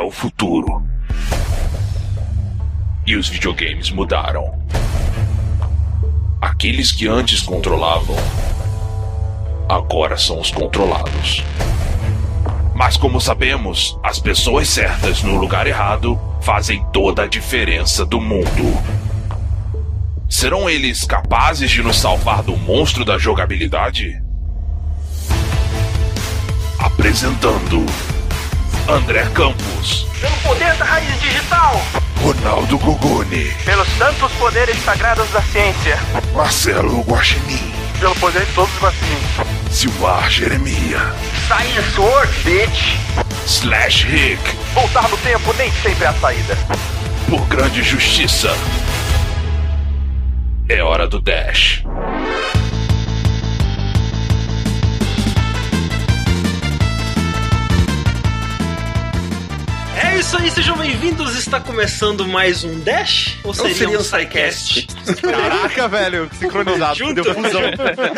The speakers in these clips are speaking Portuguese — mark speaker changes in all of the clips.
Speaker 1: é o futuro. E os videogames mudaram. Aqueles que antes controlavam, agora são os controlados. Mas como sabemos, as pessoas certas no lugar errado fazem toda a diferença do mundo. Serão eles capazes de nos salvar do monstro da jogabilidade? Apresentando André Campos,
Speaker 2: Pelo poder da raiz digital.
Speaker 1: Ronaldo Guguni,
Speaker 2: Pelos santos poderes sagrados da ciência.
Speaker 1: Marcelo Guaxinim,
Speaker 2: Pelo poder de todos os vacinos.
Speaker 1: Silvar Jeremia,
Speaker 2: Science Word, bitch.
Speaker 1: Slash Rick,
Speaker 2: Voltar no tempo nem sempre é a saída.
Speaker 1: por grande justiça. É hora do Dash.
Speaker 3: Isso aí, sejam bem-vindos. Está começando mais um Dash? Ou seria,
Speaker 4: seria
Speaker 3: um SciCast?
Speaker 5: Caraca, velho, sincronizado,
Speaker 3: Junto.
Speaker 5: deu fusão.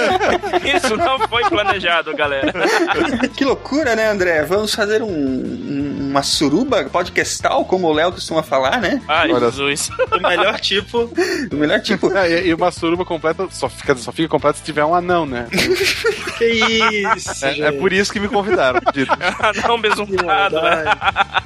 Speaker 6: Isso não foi planejado, galera.
Speaker 4: Que loucura, né, André? Vamos fazer um, um- uma suruba podcastal, como o Léo costuma falar, né?
Speaker 6: Ai,
Speaker 5: Olha
Speaker 6: Jesus.
Speaker 3: Do melhor tipo.
Speaker 4: Do melhor tipo.
Speaker 5: É, e, uma suruba completa só fica, só fica completa se tiver um anão, né?
Speaker 3: Que isso,
Speaker 5: É, é por isso que me convidaram. dito.
Speaker 6: Não
Speaker 3: Que
Speaker 6: besuntado, né?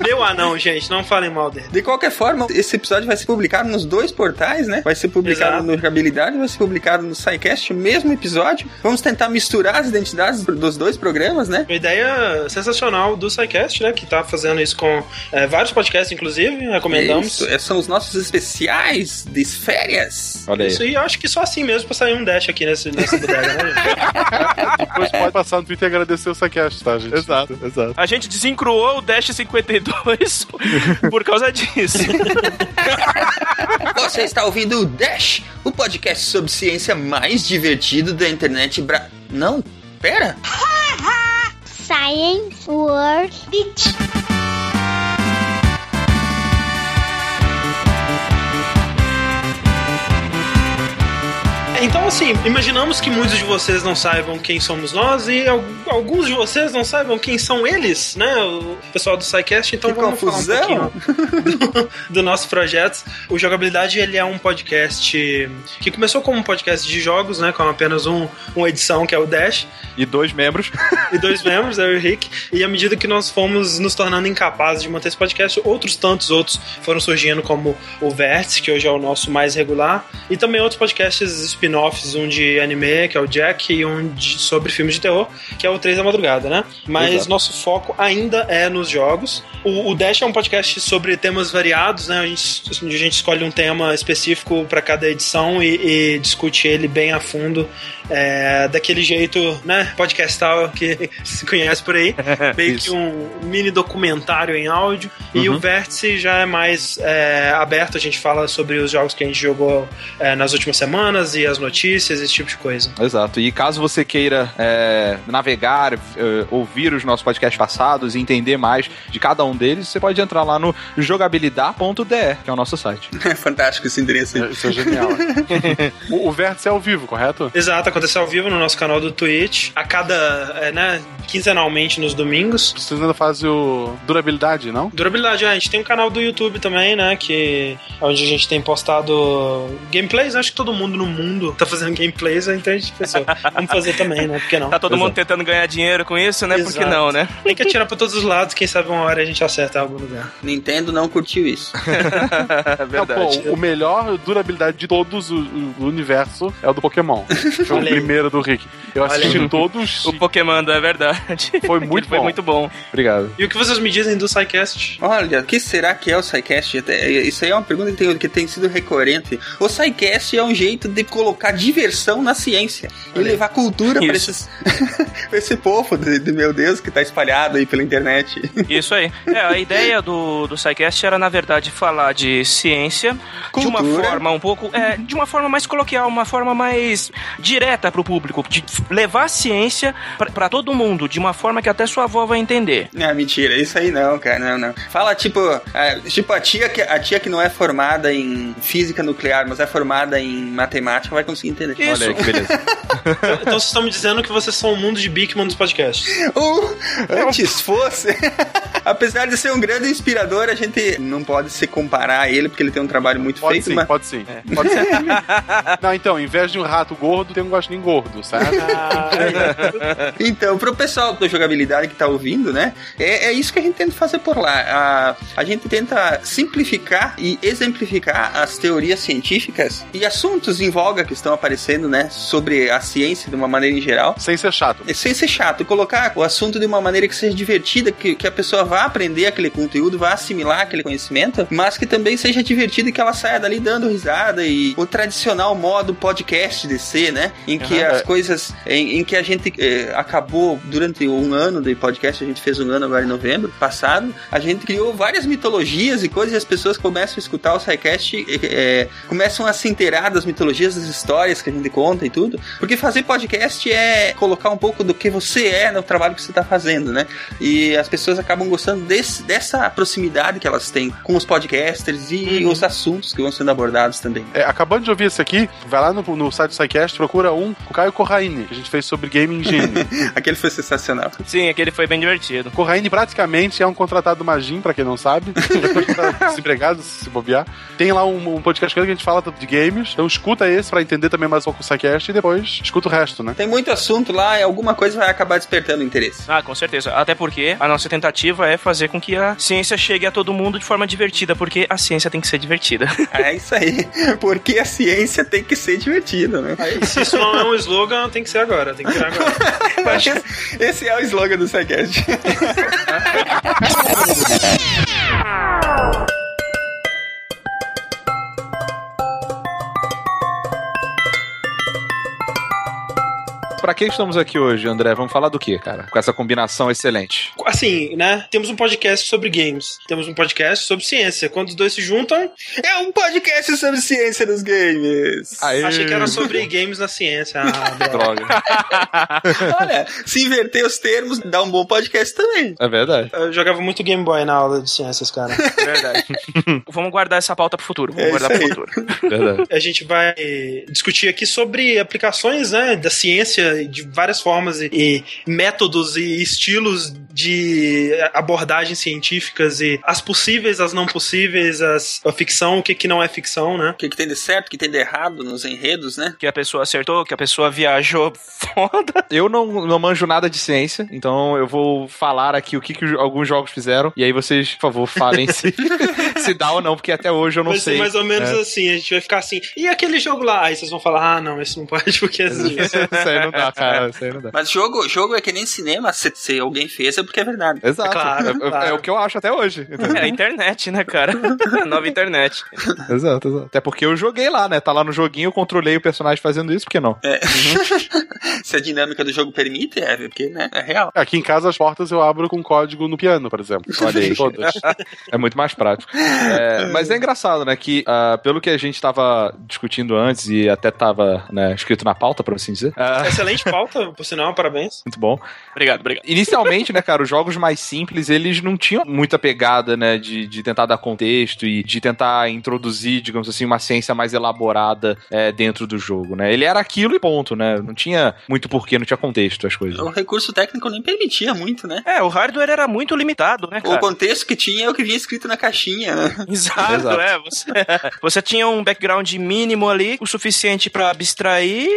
Speaker 3: Meu anão, gente, não falem mal dele.
Speaker 4: De qualquer forma, esse episódio vai ser publicado nos dois portais, né? Vai ser publicado
Speaker 3: Exato.
Speaker 4: no Jogabilidade, vai ser publicado no SciCast, o mesmo episódio. Vamos tentar misturar as identidades dos dois programas, né?
Speaker 3: Uma ideia sensacional do SciCast, né? Que tá fazendo isso com é, vários podcasts, inclusive, recomendamos.
Speaker 4: Isso, é, são os nossos especiais de férias.
Speaker 5: Olha aí.
Speaker 3: Isso aí, eu acho que só assim mesmo pra sair um dash aqui nesse, nessa bodega, né?
Speaker 5: Depois pode passar no Twitter e agradecer o Saquest, tá, gente? Exato, exato.
Speaker 6: A gente desincruou o Dash 52 por causa disso.
Speaker 4: Você está ouvindo o Dash, o podcast sobre ciência mais divertido da internet bra... Não, pera.
Speaker 7: Science World Beach.
Speaker 3: Então, assim, imaginamos que muitos de vocês não saibam quem somos nós e al- alguns de vocês não saibam quem são eles, né? O pessoal do SciCast. Então
Speaker 4: Que
Speaker 3: vamos
Speaker 4: confusão.
Speaker 3: falar um pouquinho do, do nosso projeto. O Jogabilidade, ele é um podcast que começou como um podcast de jogos, né? Com apenas um, uma edição, que é o Dash,
Speaker 5: E dois membros.
Speaker 3: e dois membros, eu e o Rick. E à medida que nós fomos nos tornando incapazes de manter esse podcast, outros tantos outros foram surgindo, como o Vértice, que hoje é o nosso mais regular, e também outros podcasts spin-offs, um de anime, que é o Jack, e um de- sobre filmes de terror, que é o 3 da Madrugada, né? Mas
Speaker 5: Exato.
Speaker 3: nosso foco ainda é nos jogos. O, o Dash é um podcast sobre temas variados, né? A gente, a gente escolhe um tema específico para cada edição e, e discute ele bem a fundo, é, daquele jeito, né? Podcastal que se conhece por aí. Meio que um mini documentário em áudio. E
Speaker 5: Uhum.
Speaker 3: o Vértice já é mais é, aberto, a gente fala sobre os jogos que a gente jogou é, nas últimas semanas e as notícias, esse tipo de coisa.
Speaker 8: Exato. E caso você queira é, navegar, é, ouvir os nossos podcasts passados e entender mais de cada um deles, você pode entrar lá no jogabilidade.de, que é o nosso site.
Speaker 4: É fantástico esse endereço. aí.
Speaker 5: Isso é genial. o, o vértice é ao vivo, correto?
Speaker 3: Exato, aconteceu ao vivo no nosso canal do Twitch, a cada, é, né, quinzenalmente nos domingos.
Speaker 5: Vocês ainda fazem o durabilidade, não?
Speaker 3: Durabilidade, ah, a gente tem um canal do YouTube também, né? Que onde a gente tem postado gameplays. Acho que todo mundo no mundo tá fazendo gameplays, então a gente pensou, vamos fazer também, né? Por que não?
Speaker 6: Tá todo mundo tentando ganhar dinheiro com isso, né? Por que
Speaker 3: Exato.
Speaker 6: não, né?
Speaker 3: Tem que atirar pra todos os lados, quem sabe uma hora a gente acerta em algum lugar.
Speaker 4: Nintendo não curtiu isso.
Speaker 6: É
Speaker 5: Não,
Speaker 6: verdade.
Speaker 5: pô, o melhor durabilidade de todos o, o universo é o do Pokémon. Foi o
Speaker 3: Olha
Speaker 5: primeiro do Rick. Eu
Speaker 3: Olha
Speaker 5: assisti
Speaker 3: aí.
Speaker 5: todos.
Speaker 6: O Pokémon é verdade.
Speaker 5: Foi muito
Speaker 6: Foi
Speaker 5: bom.
Speaker 6: muito bom.
Speaker 8: Obrigado.
Speaker 3: E o que vocês me dizem do SciCast?
Speaker 4: Olha, o que será que é o SciCast? Isso aí é uma pergunta que tem, que tem sido recorrente. O SciCast é um jeito de colocar diversão na ciência e
Speaker 3: Olha aí.
Speaker 4: levar cultura pra,
Speaker 6: Isso.
Speaker 4: esses, esse povo de, de meu Deus que tá espalhado aí pela internet.
Speaker 6: Isso aí. É, a ideia do, do SciCast era, na verdade, falar de ciência de uma
Speaker 4: Cultura.
Speaker 6: forma um pouco. É, de uma forma mais coloquial, uma forma mais direta pro público. De levar a ciência pra- pra todo mundo. de uma forma que até sua avó vai entender.
Speaker 4: Não, mentira, isso aí não, cara, não, não. Fala tipo, é, tipo a tia que a tia que não é formada em física nuclear, mas é formada em matemática, vai conseguir entender.
Speaker 6: Isso.
Speaker 8: Olha aí que beleza.
Speaker 3: Então vocês estão me dizendo que vocês são o mundo de Bigman dos podcasts.
Speaker 4: Ou antes fosse. Apesar de ser um grande inspirador, a gente não pode se comparar a ele porque ele tem um trabalho muito
Speaker 5: Pode
Speaker 4: feito,
Speaker 5: sim,
Speaker 4: mas
Speaker 5: pode sim. Pode sim. Não, então, em vez de um rato gordo, tem um guaxinim gordo, certo?
Speaker 4: Então, pro pessoal da jogabilidade que tá ouvindo, né? É, é isso que a gente tenta fazer por lá. A, a gente tenta simplificar e exemplificar as teorias científicas e assuntos em voga que estão aparecendo, né? Sobre a ciência de uma maneira em geral.
Speaker 5: Sem ser chato.
Speaker 4: É Sem ser chato, colocar o assunto de uma maneira que seja divertida, que, que a pessoa vá aprender aquele conteúdo, vá assimilar aquele conhecimento, mas que também seja divertido e que ela saia dali dando risada e o tradicional modo podcast de ser, né? Em que
Speaker 5: Aham.
Speaker 4: as coisas, em, em que a gente eh, acabou durante um ano de podcast, a gente fez um ano agora em novembro passado, a gente criou várias mitologias e coisas e as pessoas começam a escutar o SciCast, eh, eh, começam a se inteirar das mitologias, das histórias que a gente conta e tudo, porque fazer podcast é colocar um pouco do que você é no trabalho que você está fazendo, né? E as pessoas acabam gostando desse, dessa proximidade que elas têm com os podcasters e os assuntos que vão sendo abordados também.
Speaker 5: É, acabando de ouvir esse aqui, vai lá no, no site do SciCast, procura um com o Caio Corraine, que a gente fez sobre Game Engine.
Speaker 4: Aquele foi sensacional.
Speaker 6: Sim, aquele foi bem divertido.
Speaker 5: Corraine praticamente é um contratado do Magin, pra quem não sabe. Tá Desempregado, se bobear. Tem lá um, um podcast que a gente fala de games. Então escuta esse pra entender também mais um pouco o SciCast e depois escuta o resto, né?
Speaker 4: Tem muito assunto lá e alguma coisa vai acabar despertando interesse.
Speaker 6: Ah, com certeza. Até porque a nossa tentativa é fazer com que a ciência chegue a todo mundo de forma divertida, porque a ciência tem que ser divertida.
Speaker 4: É isso aí. Porque a ciência tem que ser divertida, né?
Speaker 3: Aí, se isso não é um slogan, tem que ser agora. Tem que virar agora.
Speaker 4: Esse, esse é o slogan do SciCast.
Speaker 8: Pra que estamos aqui hoje, André? Vamos falar do que, cara? Com essa combinação excelente.
Speaker 3: Assim, né? Temos um podcast sobre games. Temos um podcast sobre ciência. Quando os dois se juntam,
Speaker 4: É um podcast sobre ciência dos games.
Speaker 8: Aê.
Speaker 3: achei que era sobre games na ciência. Ah, droga.
Speaker 4: Olha, se inverter os termos, dá um bom podcast também.
Speaker 8: É verdade.
Speaker 3: Eu jogava muito Game Boy na aula de ciências, cara.
Speaker 6: Verdade. Vamos guardar essa pauta pro futuro. Vamos
Speaker 4: É
Speaker 6: guardar pro futuro.
Speaker 8: Verdade.
Speaker 3: A gente vai discutir aqui sobre aplicações né, da ciência de várias formas e, e métodos e estilos de abordagens científicas e as possíveis, as não possíveis, as, a ficção, o que, que não é ficção, né?
Speaker 4: O que, que tem de certo, o que tem de errado nos enredos, né?
Speaker 6: Que a pessoa acertou, que a pessoa viajou foda.
Speaker 8: Eu não, não manjo nada de ciência, então eu vou falar aqui o que, que alguns jogos fizeram. E aí vocês, por favor, falem se, se dá ou não, porque até hoje eu não
Speaker 3: vai
Speaker 8: sei.
Speaker 3: ser mais ou menos
Speaker 8: É.
Speaker 3: assim, a gente vai ficar assim, e aquele jogo lá? Aí vocês vão falar, ah, não, esse não pode porque é assim.
Speaker 8: Isso aí não dá, cara. Isso aí não dá.
Speaker 4: Mas jogo, jogo é que nem cinema, se, se alguém fez é porque é verdade.
Speaker 8: Exato.
Speaker 3: Claro,
Speaker 8: É- é,
Speaker 3: claro.
Speaker 8: é o que eu acho até hoje.
Speaker 6: É a internet, né, cara? Nova internet.
Speaker 8: exato, exato. Até porque eu joguei lá, né? Tá lá no joguinho, eu controlei o personagem fazendo isso, por que não?
Speaker 4: É. se a dinâmica do jogo permite, é porque né, é real.
Speaker 5: Aqui em casa as portas eu abro com código no piano, por exemplo.
Speaker 8: Olha aí.
Speaker 5: Todas.
Speaker 8: É muito mais prático. É, mas é engraçado, né? Que ah, pelo que a gente tava discutindo antes e até tava né, escrito na pauta, pra assim dizer. ah,
Speaker 3: Excelente pauta, por sinal, parabéns.
Speaker 8: muito bom.
Speaker 6: Obrigado, obrigado.
Speaker 8: Inicialmente, né, cara, os jogos mais simples, eles não tinham muita pegada, né, de, de tentar dar contexto e de tentar introduzir, digamos assim, uma ciência mais elaborada é, dentro do jogo, né? Ele era aquilo e ponto, né? Não tinha muito porquê, não tinha contexto as coisas.
Speaker 4: O recurso técnico nem permitia muito, né?
Speaker 6: É, o hardware era muito limitado, né,
Speaker 4: O
Speaker 6: cara?
Speaker 4: contexto que tinha é o que vinha escrito na caixinha. né?
Speaker 6: Exato,
Speaker 8: Exato.
Speaker 6: é. Você, você tinha um background mínimo ali, o suficiente pra abstrair,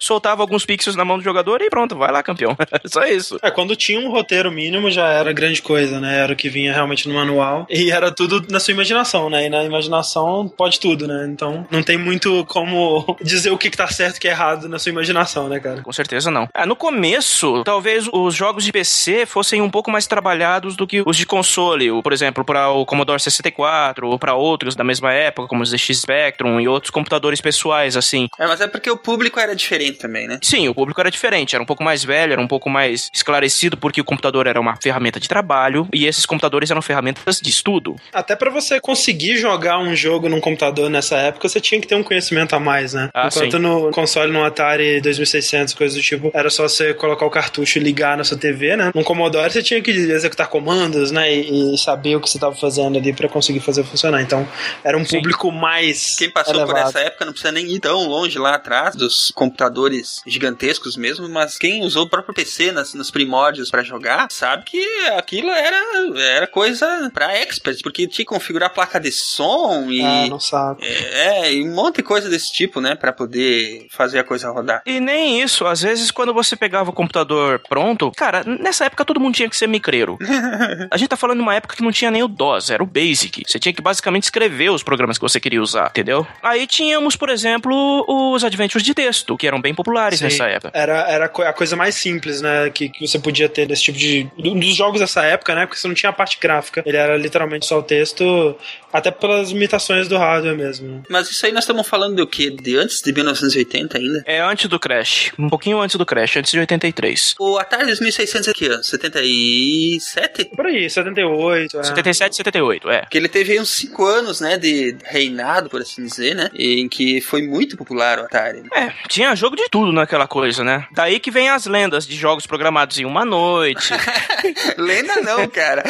Speaker 6: soltava alguns pixels na mão do jogador e pronto, vai lá, campeão. Só isso.
Speaker 3: É, quando tinha um roteiro mínimo já era grande coisa, né? Era o que vinha realmente no manual. E era tudo na sua imaginação, né? E na imaginação pode tudo, né? Então não tem muito como dizer o que, que tá certo e o que é errado na sua imaginação, né, cara?
Speaker 6: Com certeza não. Ah, no começo, talvez os jogos de PC fossem um pouco mais trabalhados do que os de console. O, por exemplo, para o Commodore 64 ou para outros da mesma época, como os ZX Spectrum e outros computadores pessoais, assim.
Speaker 4: É, mas é porque o público era diferente também, né?
Speaker 6: Sim, o público era diferente, era um pouco mais velho, era um pouco mais esclarecido, porque o computador computador era uma ferramenta de trabalho e esses computadores eram ferramentas de estudo.
Speaker 3: Até pra você conseguir jogar um jogo num computador nessa época, você tinha que ter um conhecimento a mais, né?
Speaker 6: Ah,
Speaker 3: Enquanto
Speaker 6: sim.
Speaker 3: no console, no Atari 2600, coisas do tipo, era só você colocar o cartucho e ligar na sua TV, né? No Commodore, você tinha que executar comandos, né? E, e saber o que você tava fazendo ali pra conseguir fazer funcionar. Então, era um
Speaker 6: Sim.
Speaker 3: público mais
Speaker 4: Quem passou por
Speaker 3: elevado.
Speaker 4: essa época não precisa nem ir tão longe lá atrás dos computadores gigantescos mesmo, mas quem usou o próprio PC nas, nos primórdios pra jogar sabe que aquilo era, era coisa pra experts, porque tinha que configurar a placa de som e.
Speaker 3: Ah, não sabe.
Speaker 4: É, e um monte de coisa desse tipo, né? Pra poder fazer a coisa rodar.
Speaker 6: E nem isso, às vezes quando você pegava o computador pronto, cara, nessa época todo mundo tinha que ser micreiro. A gente tá falando de uma época que não tinha nem o DOS, era o Basic. Você tinha que basicamente escrever os programas que você queria usar, entendeu? Aí tínhamos, por exemplo, os adventures de texto, que eram bem populares
Speaker 3: Sim.
Speaker 6: nessa época.
Speaker 3: Era, era a coisa mais simples, né? Que, que você podia ter desse tipo de. Do- Dos jogos dessa época, né? Porque você não tinha a parte gráfica. Ele era literalmente só o texto, até pelas limitações do hardware mesmo.
Speaker 4: Mas isso aí nós estamos falando do quê? De antes de 1980 ainda?
Speaker 6: É antes do Crash, um pouquinho antes do Crash, antes de 83.
Speaker 4: O Atari 2600 é que ano? 77?
Speaker 3: Por aí, 78. É.
Speaker 6: 77 78, é.
Speaker 4: Porque ele teve aí uns 5 anos, né, de reinado, por assim dizer, né? Em que foi muito popular o Atari.
Speaker 6: É, tinha jogo de tudo naquela coisa, né? Daí que vem as lendas de jogos programados em uma noite.
Speaker 4: Lenda não, cara.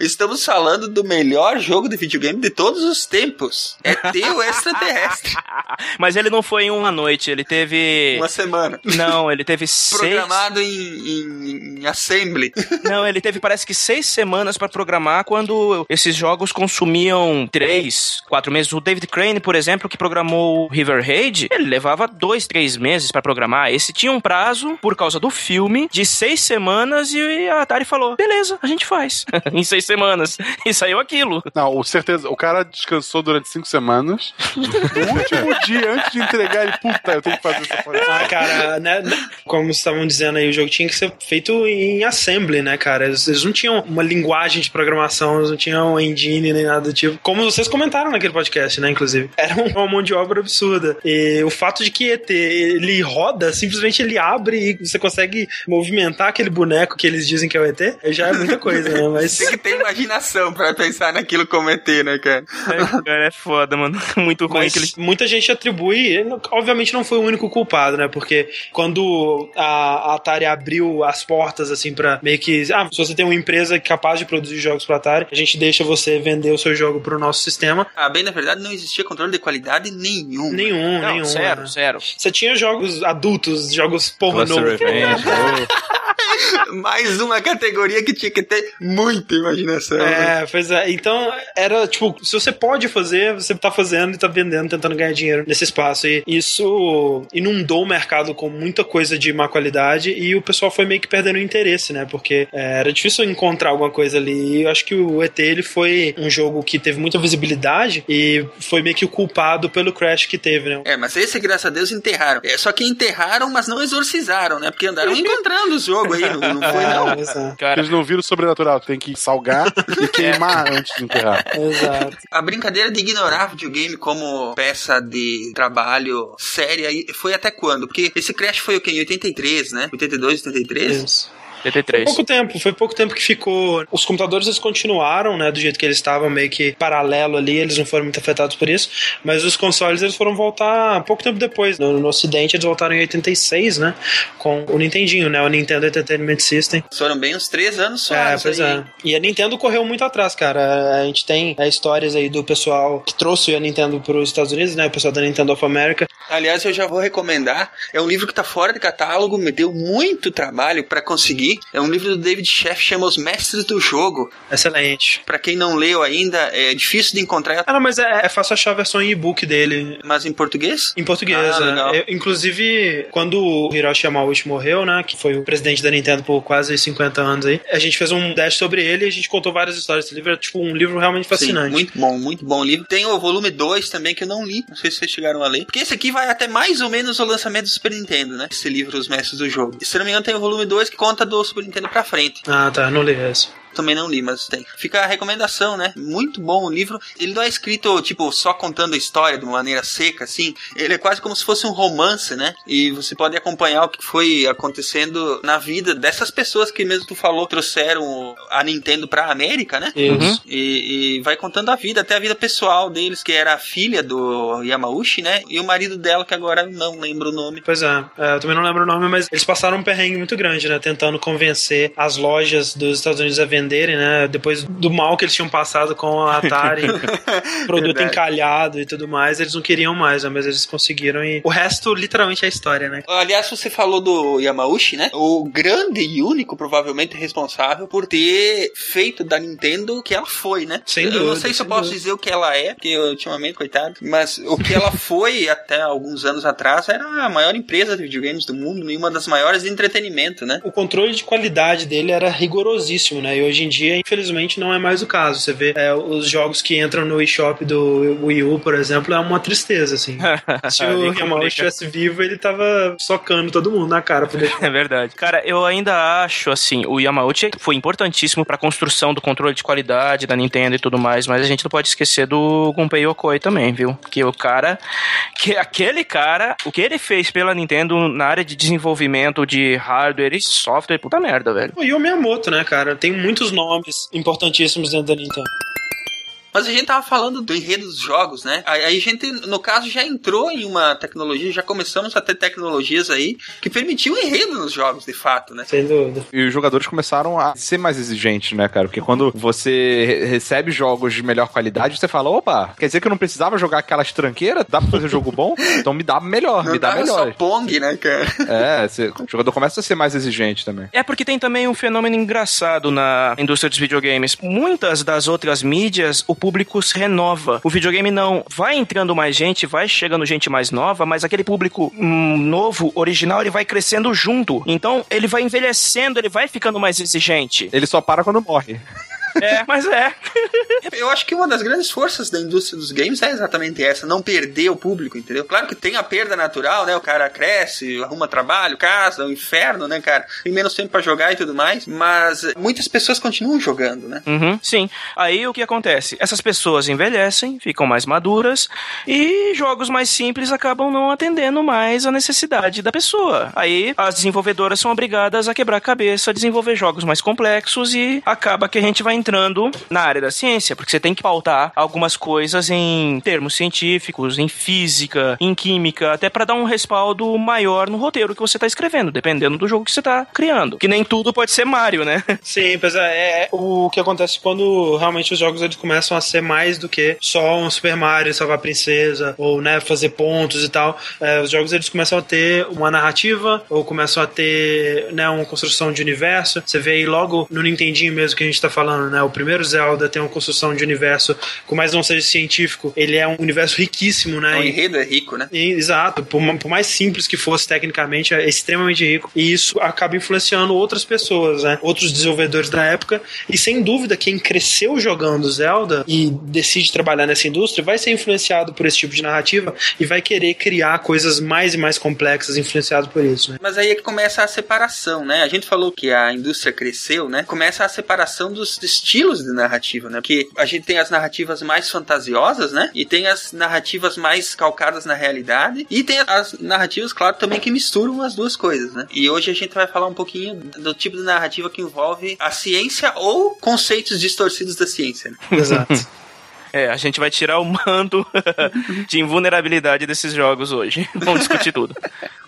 Speaker 4: Estamos falando do melhor jogo de videogame de todos os tempos. É teu extraterrestre.
Speaker 6: Mas ele não foi em uma noite, ele teve.
Speaker 4: Uma semana.
Speaker 6: Não, ele teve seis.
Speaker 4: Programado em, em, em assembly.
Speaker 6: Não, ele teve parece que seis semanas pra programar quando esses jogos consumiam três, quatro meses. O David Crane, por exemplo, que programou o River Raid, ele levava dois, três meses pra programar. Esse tinha um prazo, por causa do filme, de seis semanas e a Atari falou: beleza, a gente faz. em seis semanas. E saiu aquilo.
Speaker 5: Não, o certeza. O cara descansou durante cinco semanas. No último dia, antes de entregar, ele, puta, eu tenho que fazer essa coisa.
Speaker 3: Ah, cara, né, como vocês estavam dizendo aí, o jogo tinha que ser feito em assembly, né, cara? Eles, eles não tinham uma linguagem de programação, eles não tinham engine nem nada do tipo. Como vocês comentaram naquele podcast, né, inclusive. Era uma mão de obra absurda. E o fato de que ET, ele roda, simplesmente ele abre e você consegue movimentar aquele boneco que eles dizem que é o ET, já é muita coisa, né? Mas...
Speaker 4: Tem que ter imaginação pra pensar naquilo como ET, né, cara?
Speaker 6: É, cara, é foda, mano. Muito ruim
Speaker 3: Mas
Speaker 6: que ele.
Speaker 3: muita gente atribui, obviamente não foi o único culpado, né? Porque quando a a Atari abriu as portas, assim, pra meio que. Ah, se você tem uma empresa capaz de produzir jogos pro Atari, a gente deixa você vender o seu jogo pro nosso sistema.
Speaker 4: Ah, bem, na verdade, não existia controle de qualidade nenhum.
Speaker 3: Nenhum,
Speaker 6: Não,
Speaker 3: nenhum.
Speaker 6: zero,
Speaker 3: né?
Speaker 6: zero.
Speaker 3: Você tinha jogos adultos, jogos pornô.
Speaker 8: Cluster Revenge.
Speaker 4: Mais uma categoria que tinha que ter muita imaginação. né?
Speaker 3: É, pois é. Então, era tipo, se você pode fazer, você tá fazendo e tá vendendo, tentando ganhar dinheiro nesse espaço. E isso inundou o mercado com muita coisa de má qualidade e o pessoal foi meio que perdendo o interesse, né? Porque é, era difícil encontrar alguma coisa ali. E eu acho que o ET ele foi um jogo que teve muita visibilidade e foi meio que o culpado pelo crash que teve, né?
Speaker 4: É, mas esse, graças a Deus, enterraram. É, só que enterraram, mas não exorcizaram, né? Porque andaram encontrando o jogo não, não foi não.
Speaker 3: É.
Speaker 6: Cara,
Speaker 5: Eles não viram o sobrenatural, tem que salgar e queimar antes de enterrar.
Speaker 3: Exato.
Speaker 4: A brincadeira de ignorar videogame como peça de trabalho séria aí foi até quando? Porque esse crash foi o quê? Em 83, né? 82, 83?
Speaker 3: Isso.
Speaker 6: TT3.
Speaker 3: Pouco tempo, foi pouco tempo que ficou. Os computadores eles continuaram, né, do jeito que eles estavam, meio que paralelo ali, eles não foram muito afetados por isso. Mas os consoles eles foram voltar pouco tempo depois. No, no Ocidente eles voltaram em 86, né? Com o Nintendinho, né? O Nintendo Entertainment System.
Speaker 4: Foram bem uns três anos só.
Speaker 3: É, pois
Speaker 4: aí.
Speaker 3: é. E a Nintendo correu muito atrás, cara. A gente tem é, histórias aí do pessoal que trouxe a Nintendo para os Estados Unidos, né? O pessoal da Nintendo of America.
Speaker 4: Aliás, eu já vou recomendar. É um livro que tá fora de catálogo, me deu muito trabalho pra conseguir. É um livro do David Sheff, chama Os Mestres do Jogo.
Speaker 3: Excelente.
Speaker 4: Pra quem não leu ainda, é difícil de encontrar,
Speaker 3: Ah, não, mas é, é fácil achar a versão em e-book dele.
Speaker 4: mas em português?
Speaker 3: Em português,
Speaker 4: Ah,
Speaker 3: né?
Speaker 4: legal.
Speaker 3: Eu- inclusive, quando o Hiroshi Yamauchi morreu, né? Que foi o presidente da Nintendo por quase 50 anos aí, a gente fez um dash sobre ele e a gente contou várias histórias. Esse livro é tipo um livro realmente fascinante.
Speaker 4: Sim, muito bom, muito bom livro. Tem o volume 2 também que eu não li. Não sei se vocês chegaram a ler. Porque esse aqui vai até mais ou menos o lançamento do Super Nintendo, né? Esse livro, Os Mestres do Jogo. E, se não me engano, tem o volume 2 que conta do Super Nintendo pra frente.
Speaker 3: Ah, tá, não li esse.
Speaker 4: Também não li, mas tem. Fica a recomendação, né? Muito bom o livro. Ele não é escrito, tipo, só contando a história de uma maneira seca, assim. Ele é quase como se fosse um romance, né? E você pode acompanhar o que foi acontecendo na vida dessas pessoas que mesmo tu falou trouxeram a Nintendo pra América, né?
Speaker 3: Isso.
Speaker 4: E, e vai contando a vida, até a vida pessoal deles, que era a filha do Yamauchi, né? E o marido dela, que agora não lembro o nome.
Speaker 3: Pois é, é, eu também não lembro o nome, mas eles passaram um perrengue muito grande, né? Tentando convencer as lojas dos Estados Unidos a venderem, né? Depois do mal que eles tinham passado com a Atari, produto
Speaker 4: Verdade.
Speaker 3: encalhado e tudo mais, eles não queriam mais, né? Mas eles conseguiram e o resto, literalmente, é história, né?
Speaker 4: Aliás, você falou do Yamauchi, né? O grande e único, provavelmente, responsável por ter feito da Nintendo o que ela foi, né?
Speaker 3: Sem
Speaker 4: eu não
Speaker 3: dúvida,
Speaker 4: sei se eu posso
Speaker 3: dúvida.
Speaker 4: dizer o que ela é, porque ultimamente, coitado, mas o que ela foi até alguns anos atrás era a maior empresa de videogames do mundo e uma das maiores de entretenimento, né?
Speaker 3: O controle de qualidade dele era rigorosíssimo, né? E hoje em dia, infelizmente, não é mais o caso. Você vê é, os jogos que entram no eShop do Wii U, por exemplo, é uma tristeza, assim. Se o
Speaker 6: complica.
Speaker 3: estivesse vivo, ele tava socando todo mundo na cara deixar
Speaker 6: É verdade. Cara, eu ainda acho, assim, o Yamauchi foi importantíssimo pra construção do controle de qualidade da Nintendo e tudo mais, mas a gente não pode esquecer do Gunpei Yokoi também, viu? Que o cara, que aquele cara, o que ele fez pela Nintendo na área de desenvolvimento de hardware e software, puta merda, velho.
Speaker 3: E o Miyamoto, né, cara? Tem muitos nomes importantíssimos dentro da Nintendo.
Speaker 4: Mas a gente tava falando do enredo dos jogos, né? Aí a gente, no caso, já entrou em uma tecnologia, já começamos a ter tecnologias aí que permitiam enredo nos jogos, de fato, né?
Speaker 3: Sem dúvida.
Speaker 8: E os jogadores começaram a ser mais exigentes, né, cara? Porque quando você re- recebe jogos de melhor qualidade, você fala, opa, quer dizer que eu não precisava jogar aquelas tranqueiras? Dá pra fazer jogo bom? Então me dá melhor,
Speaker 4: Não
Speaker 8: me dá
Speaker 4: dava
Speaker 8: melhor.
Speaker 4: só Pong, né, cara?
Speaker 8: É, você- o jogador começa a ser mais exigente também.
Speaker 6: É porque tem também um fenômeno engraçado na indústria dos videogames. Muitas das outras mídias, o público se renova. O videogame não. Vai entrando mais gente, vai chegando gente mais nova, mas aquele público hum, novo, original, ele vai crescendo junto. Então, ele vai envelhecendo, ele vai ficando mais exigente.
Speaker 8: Ele só para quando morre.
Speaker 6: É, mas é.
Speaker 4: Eu acho que uma das grandes forças da indústria dos games é exatamente essa, não perder o público, entendeu? Claro que tem a perda natural, né? O cara cresce, arruma trabalho, casa, o inferno, né, cara? Tem menos tempo pra jogar e tudo mais, mas muitas pessoas continuam jogando, né?
Speaker 6: Uhum, sim. Aí o que acontece? Essas pessoas envelhecem, ficam mais maduras e jogos mais simples acabam não atendendo mais a necessidade da pessoa. Aí as desenvolvedoras são obrigadas a quebrar a cabeça, a desenvolver jogos mais complexos e acaba que a gente vai entrando na área da ciência, porque você tem que pautar algumas coisas em termos científicos, em física, em química, até para dar um respaldo maior no roteiro que você está escrevendo, dependendo do jogo que você está criando. Que nem tudo pode ser Mario, né?
Speaker 3: Sim, pois é, é o que acontece quando realmente os jogos eles começam a ser mais do que só um Super Mario salvar a princesa ou né fazer pontos e tal. É, os jogos eles começam a ter uma narrativa ou começam a ter né uma construção de universo. Você vê aí logo no Nintendinho mesmo que a gente tá falando, né? O primeiro Zelda tem uma construção de universo, por mais não seja científico, ele é um universo riquíssimo, né?
Speaker 4: O
Speaker 3: E-
Speaker 4: enredo é rico, né?
Speaker 3: e- Exato, por, por mais simples que fosse tecnicamente, é extremamente rico. E isso acaba influenciando outras pessoas, né? Outros desenvolvedores da época. E sem dúvida, quem cresceu jogando Zelda e decide trabalhar nessa indústria vai ser influenciado por esse tipo de narrativa e vai querer criar coisas mais e mais complexas influenciado por isso, né?
Speaker 4: Mas aí é que começa a separação, né? A gente falou que a indústria cresceu, né? Começa a separação dos estilos de narrativa, né? Porque a gente tem as narrativas mais fantasiosas, né? E tem as narrativas mais calcadas na realidade. E tem as narrativas, claro, também que misturam as duas coisas, né? E hoje a gente vai falar um pouquinho do tipo de narrativa que envolve a ciência ou conceitos distorcidos da ciência. Né?
Speaker 3: Exato.
Speaker 6: É, a gente vai tirar o manto de invulnerabilidade desses jogos hoje. Vamos discutir tudo.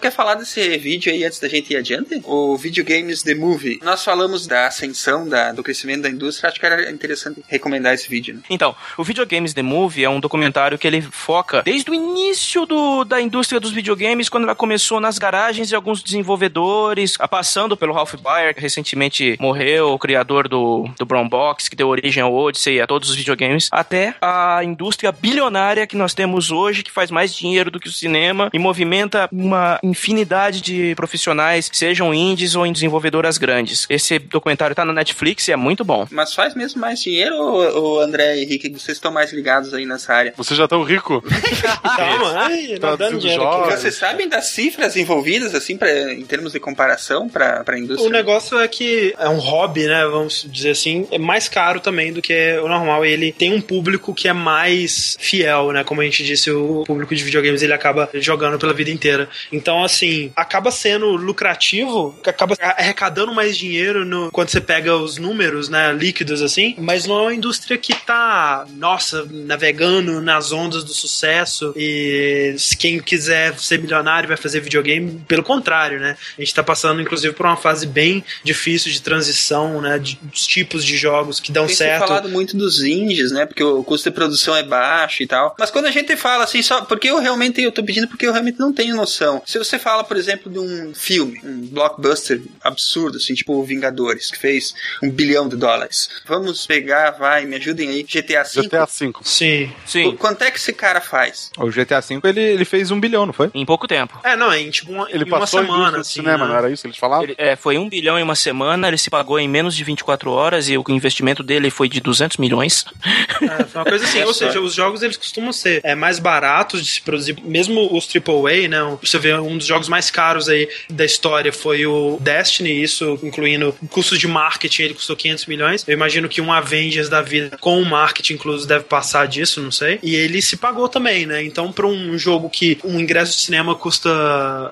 Speaker 4: Quer falar desse vídeo aí antes da gente ir adiante? O Video Games The Movie. Nós falamos da ascensão, da, do crescimento da indústria. Acho que era interessante recomendar esse vídeo. Né?
Speaker 6: Então, o Videogames The Movie é um documentário que ele foca desde o início do, da indústria dos videogames, quando ela começou nas garagens de alguns desenvolvedores, passando pelo Ralph Baer, que recentemente morreu, o criador do, do Brown Box, que deu origem ao Odyssey e a todos os videogames, até a indústria bilionária que nós temos hoje, que faz mais dinheiro do que o cinema e movimenta uma infinidade de profissionais, sejam indies ou em desenvolvedoras grandes. Esse documentário tá na Netflix e é muito bom.
Speaker 4: Mas faz mesmo mais dinheiro ou, ou André e Henrique, vocês estão mais ligados aí nessa área?
Speaker 5: Vocês já estão rico?
Speaker 3: Calma, ai, não dando dinheiro aqui.
Speaker 4: Vocês sabem das cifras envolvidas, assim, pra, em termos de comparação pra, pra indústria?
Speaker 3: O negócio é que é um hobby, né? Vamos dizer assim, é mais caro também do que o normal. E ele tem um público que é mais fiel, né? Como a gente disse, o público de videogames ele acaba jogando pela vida inteira. Então, assim, acaba sendo lucrativo, acaba arrecadando mais dinheiro no, quando você pega os números, né? Líquidos, assim. Mas não é uma indústria que tá, nossa, navegando nas ondas do sucesso. E quem quiser ser milionário vai fazer videogame. Pelo contrário, né? A gente tá passando, inclusive, por uma fase bem difícil de transição, né? De, dos tipos de jogos que dão
Speaker 4: Tem
Speaker 3: certo.
Speaker 4: falado muito dos indies, né? Porque o custo de produção é baixo e tal. Mas quando a gente fala assim, só porque eu realmente eu tô pedindo porque eu realmente não tenho noção. Se você fala, por exemplo, de um filme, um blockbuster absurdo, assim, tipo o Vingadores, que fez um bilhão de dólares. Vamos pegar, vai, me ajudem aí, GTA V.
Speaker 5: GTA V.
Speaker 3: Sim.
Speaker 6: Sim,
Speaker 4: Quanto é que esse cara faz?
Speaker 8: O GTA V ele, ele fez um bilhão, não foi?
Speaker 6: em pouco tempo.
Speaker 3: É, não, em, tipo, uma,
Speaker 5: Ele
Speaker 3: em uma semana,
Speaker 5: do
Speaker 3: assim.
Speaker 5: cinema,
Speaker 3: né?
Speaker 5: não era isso que eles falavam?
Speaker 6: Ele, é, foi um bilhão em uma semana, ele se pagou em menos de 24 horas e o investimento dele foi de 200 milhões.
Speaker 3: É, foi uma coisa assim, ou seja, os jogos eles costumam ser é, mais baratos de se produzir, mesmo os AAA, né? Você vê um dos jogos mais caros aí da história foi o Destiny, isso incluindo custos de marketing, ele custou 500 milhões. Eu imagino que um Avengers da vida com o marketing incluso deve passar disso, não sei. E ele se pagou também, né? Então, para um jogo que um ingresso de cinema custa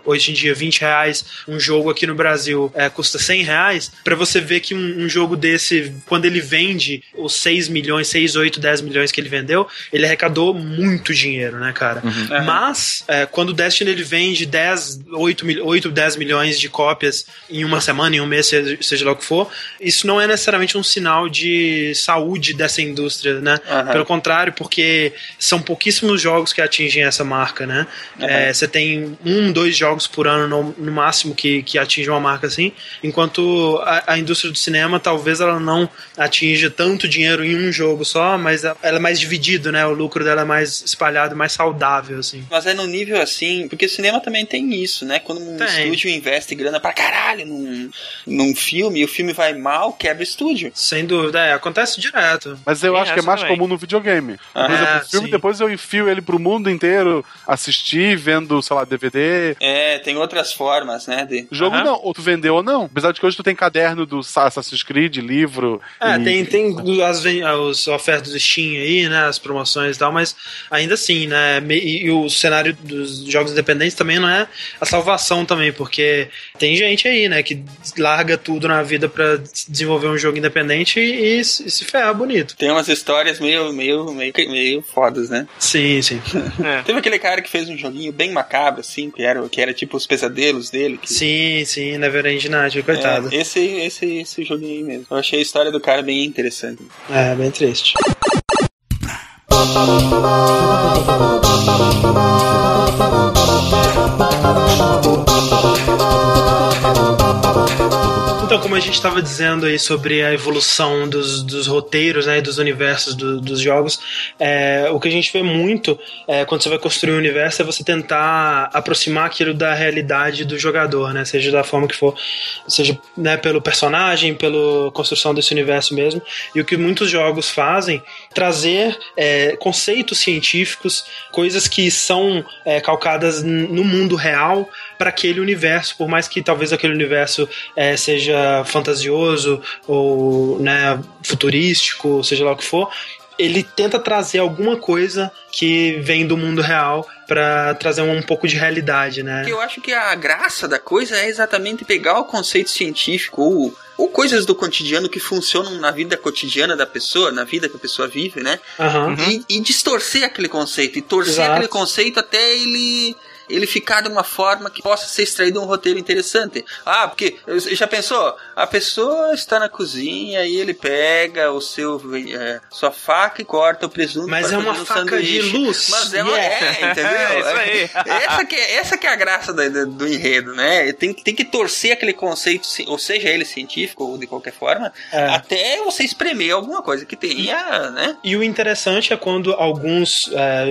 Speaker 3: hoje em dia 20 reais, um jogo aqui no Brasil é, custa 100 reais, pra você ver que um, um jogo desse, quando ele vende os 6 milhões, 6, 8, 10 milhões que ele vendeu, ele arrecadou muito dinheiro, né, cara? Mas, é, quando o Destiny ele vende 10, 8, mil- 8, 10 milhões de cópias em uma semana, em um mês, seja, lá o que for, isso não é necessariamente um sinal de saúde dessa indústria, né?
Speaker 4: Aham.
Speaker 3: Pelo contrário, porque são pouquíssimos jogos que atingem essa marca, né? É, Você tem um, dois jogos por ano no, no máximo que, que atingem uma marca assim, enquanto a, a indústria do cinema talvez ela não atinja tanto dinheiro em um jogo só, mas ela é mais dividido, né? O lucro dela é mais espalhado, mais saudável, assim.
Speaker 4: Mas é no nível assim, porque o cinema também tem isso, né? Quando um
Speaker 3: Tem.
Speaker 4: estúdio investe grana pra caralho num, num filme e o filme vai mal, quebra o estúdio.
Speaker 3: Sem dúvida, é, acontece direto.
Speaker 5: Mas eu
Speaker 6: Tem
Speaker 5: acho que é mais
Speaker 6: também.
Speaker 5: comum no videogame. Por
Speaker 4: Ah,
Speaker 5: exemplo, o filme,
Speaker 3: sim.
Speaker 5: depois eu enfio ele pro mundo inteiro, assistir, vendo, sei lá, DVD.
Speaker 4: É, tem outras formas, né? De...
Speaker 5: Jogo não, ou tu vendeu ou não. Apesar de que hoje tu tem caderno do Assassin's Creed, livro.
Speaker 3: É,
Speaker 5: e-
Speaker 3: tem, tem as, as ofertas do Steam aí, né? As promoções e tal, mas ainda assim, né? E, e o cenário dos jogos independentes também não é a salvação também, porque tem gente aí, né, que larga tudo na vida pra desenvolver um jogo independente e, e se e ferra bonito.
Speaker 4: Tem umas histórias meio, meio, meio, meio fodas, né?
Speaker 3: Sim, sim.
Speaker 4: Teve aquele cara que fez um joguinho bem macabro, assim, que era, que era tipo os pesadelos dele. Que...
Speaker 3: Sim, sim, Neverend Night, coitado.
Speaker 4: É, esse, esse, esse joguinho aí mesmo. Eu achei a história do cara bem interessante.
Speaker 3: É, bem triste. oh, oh, oh. Então, como a gente estava dizendo aí sobre a evolução dos, dos roteiros né, e dos universos do- dos jogos, é, o que a gente vê muito é, quando você vai construir um universo é você tentar aproximar aquilo da realidade do jogador, né? Seja da forma que for, seja né, pelo personagem, pela construção desse universo mesmo. E o que muitos jogos fazem, trazer é, conceitos científicos, coisas que são é, calcadas no mundo real para aquele universo, por mais que talvez aquele universo é, seja fantasioso ou né, futurístico, seja lá o que for, ele tenta trazer alguma coisa que vem do mundo real para trazer um pouco de realidade, né?
Speaker 4: Eu acho que a graça da coisa é exatamente pegar o conceito científico ou, ou coisas do cotidiano que funcionam na vida cotidiana da pessoa, na vida que a pessoa vive, né?
Speaker 3: Aham.
Speaker 4: E, e distorcer aquele conceito, e torcer
Speaker 3: Exato.
Speaker 4: aquele conceito até ele ele ficar de uma forma que possa ser extraído um roteiro interessante. Ah, porque você já pensou? A pessoa está na cozinha e ele pega o seu é, sua faca e corta o presunto.
Speaker 3: Mas é uma
Speaker 4: um
Speaker 3: faca de
Speaker 4: sanduíche.
Speaker 3: luz.
Speaker 4: Mas é, uma,
Speaker 3: Yeah.
Speaker 4: é entendeu?
Speaker 6: É, isso aí.
Speaker 4: essa, que é, essa que é a graça do, do, do enredo, né? Tem, tem que torcer aquele conceito, ou seja ele científico ou de qualquer forma,
Speaker 3: É.
Speaker 4: até você espremer alguma coisa que tenha, né?
Speaker 3: E o interessante é quando alguns, é,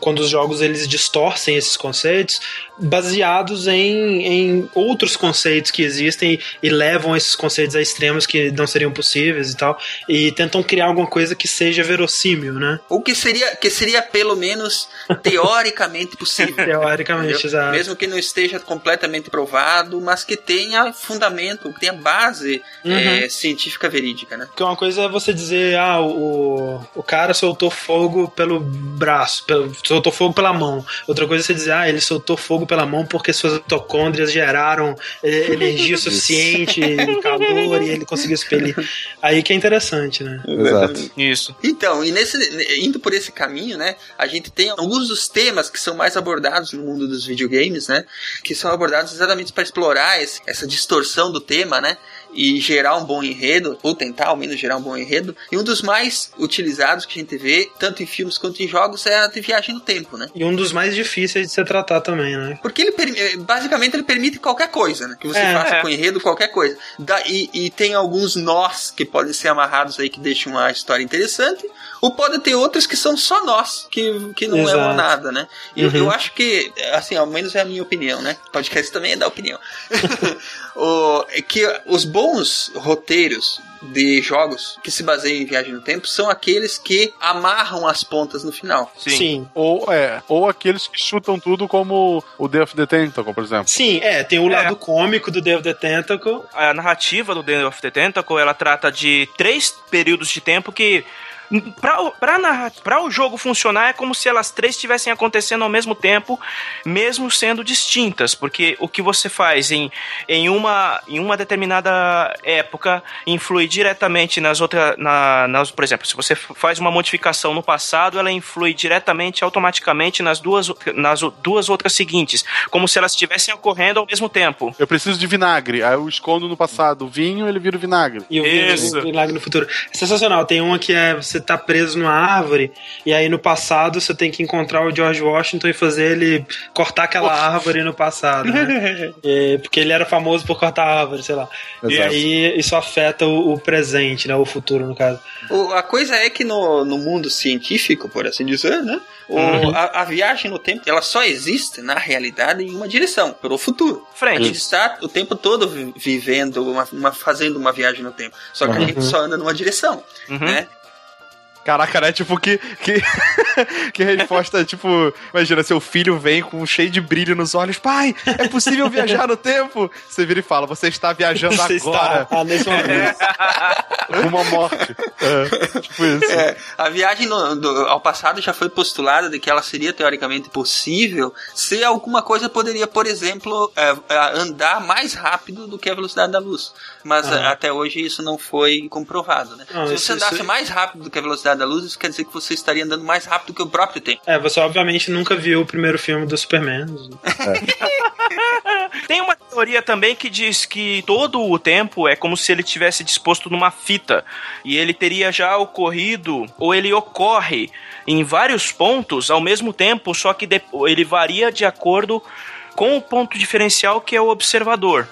Speaker 3: quando os jogos eles distorcem esses conceitos, episodes baseados em, em outros conceitos que existem e, e levam esses conceitos a extremos que não seriam possíveis e tal, e tentam criar alguma coisa que seja verossímil, né?
Speaker 4: Ou que seria, que seria pelo menos teoricamente possível.
Speaker 3: Teoricamente, exato.
Speaker 4: Mesmo que não esteja completamente provado, mas que tenha fundamento, que tenha base
Speaker 3: Uhum.
Speaker 4: é, científica verídica, né?
Speaker 3: Porque uma coisa é você dizer, ah, o, o cara soltou fogo pelo braço, pelo, soltou fogo pela mão. Outra coisa é você dizer, ah, ele soltou fogo pela mão porque suas mitocôndrias geraram eh, energia suficiente, calor, e ele conseguiu expelir. Aí que é interessante, né?
Speaker 8: Exato.
Speaker 6: Isso.
Speaker 4: Então, e nesse, indo por esse caminho, né, a gente tem alguns dos temas que são mais abordados no mundo dos videogames, né, que são abordados exatamente para explorar esse- essa distorção do tema, né, e gerar um bom enredo, ou tentar ao menos gerar um bom enredo. E um dos mais utilizados que a gente vê, tanto em filmes quanto em jogos, é a de viagem no tempo, né.
Speaker 3: E um dos mais difíceis de se tratar também, né?
Speaker 4: Porque ele eh, basicamente ele permite qualquer coisa, né? Que você
Speaker 3: É,
Speaker 4: faça
Speaker 6: é.
Speaker 4: com enredo, qualquer coisa. Da- e, e tem alguns nós que podem ser amarrados aí que deixam a história interessante. Ou pode ter outros que são só nós, que, que não
Speaker 3: Exato.
Speaker 4: levam nada, né? E eu-
Speaker 3: Uhum.
Speaker 4: eu acho que, assim, ao menos é a minha opinião, né? Podcast também é da opinião. o, é que os bons roteiros de jogos que se baseiam em viagem no tempo são aqueles que amarram as pontas no final.
Speaker 6: Sim.
Speaker 3: Sim.
Speaker 5: Ou, é, ou aqueles que chutam tudo como o Day of the Tentacle, por exemplo.
Speaker 3: Sim, é, tem o
Speaker 6: É.
Speaker 3: lado cômico do Day of the Tentacle.
Speaker 6: A narrativa do Day of the Tentacle, ela trata de três períodos de tempo que Pra, o- pra, narra- pra o jogo funcionar, é como se elas três estivessem acontecendo ao mesmo tempo, mesmo sendo distintas. Porque o que você faz em, em, uma, em uma determinada época influi diretamente nas outras. Na, nas, por exemplo, se você faz uma modificação no passado, ela influi diretamente, automaticamente, nas duas, nas duas outras seguintes. Como se elas estivessem ocorrendo ao mesmo tempo.
Speaker 5: Eu preciso de vinagre, aí eu escondo no passado o vinho ele vira o vinagre.
Speaker 3: E o
Speaker 6: Isso.
Speaker 3: Vinho- Milagre no futuro. É sensacional. Tem uma que é você tá preso numa árvore e aí no passado você tem que encontrar o George Washington e fazer ele cortar aquela árvore no passado, né? É, porque ele era famoso por cortar a árvore, sei lá. E
Speaker 5: Exato.
Speaker 3: aí isso afeta o, o presente, né? O futuro, no caso.
Speaker 4: O- a coisa é que no, no mundo científico, por assim dizer, né? o-
Speaker 6: Uhum.
Speaker 4: a, a viagem no tempo, ela só existe, na realidade, em uma direção, pelo futuro. A
Speaker 6: Frente.
Speaker 4: gente está o tempo todo vi- vivendo, uma, uma- fazendo uma viagem no tempo. Só que a
Speaker 3: Uhum.
Speaker 4: gente só anda numa direção,
Speaker 6: Uhum.
Speaker 4: né?
Speaker 8: Caraca, né? Tipo, que, que, que resposta, tipo, imagina, seu filho vem com um cheio de brilho nos olhos. Pai, é possível viajar no tempo? Você vira e fala, você está viajando
Speaker 3: Você
Speaker 8: agora.
Speaker 3: está ah, nesse momento.
Speaker 5: Rumo à morte. É, tipo isso.
Speaker 4: É, a viagem no- do- ao passado já foi postulada de que ela seria teoricamente possível se alguma coisa poderia, por exemplo, é, é, andar mais rápido do que a velocidade da luz. Mas
Speaker 3: Aham.
Speaker 4: é, até hoje isso não foi comprovado. Né?
Speaker 3: Não,
Speaker 4: se
Speaker 3: isso-
Speaker 4: você andasse
Speaker 3: isso-
Speaker 4: mais rápido do que a velocidade da luz, isso quer dizer que você estaria andando mais rápido que o próprio tempo.
Speaker 3: É, você obviamente nunca viu o primeiro filme do Superman.
Speaker 6: Tem uma teoria também que diz que todo o tempo é como se ele tivesse disposto numa fita e ele teria já ocorrido ou ele ocorre em vários pontos ao mesmo tempo, só que de- ele varia de acordo com o ponto diferencial que é o observador.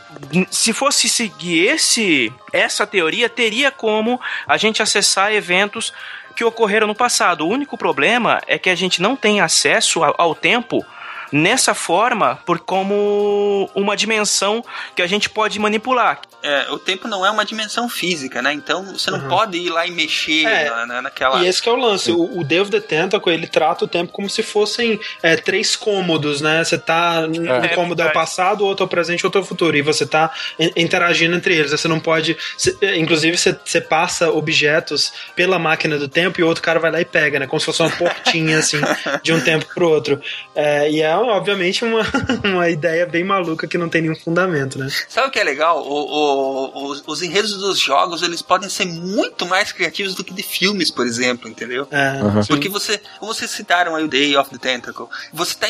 Speaker 6: Se fosse seguir esse essa teoria, teria como a gente acessar eventos que ocorreram no passado. O único problema é que a gente não tem acesso ao tempo nessa forma por como uma dimensão que a gente pode manipular.
Speaker 4: É, o tempo não é uma dimensão física, né? Então você não
Speaker 3: Uhum.
Speaker 4: pode ir lá e mexer
Speaker 3: É,
Speaker 4: na, na- naquela.
Speaker 3: E esse que é o lance. O, o of the Tentacle, ele trata o tempo como se fossem é, três cômodos, né? Você tá. Um
Speaker 6: É
Speaker 3: cômodo é o
Speaker 6: verdade.
Speaker 3: passado, outro é o presente, outro é o futuro. E você tá in- interagindo entre eles. Você não pode. cê- é, inclusive, você, você passa objetos pela máquina do tempo e o outro cara vai lá e pega, né? Como se fosse uma portinha, assim, de um tempo pro outro. É, e é, obviamente, uma, uma ideia bem maluca que não tem nenhum fundamento, né?
Speaker 4: Sabe o que é legal? O- o- os, os enredos dos jogos eles podem ser muito mais criativos do que de filmes, por exemplo, entendeu?
Speaker 3: É,
Speaker 5: Uhum.
Speaker 4: Porque você, como vocês citaram aí o Day of the Tentacle, você está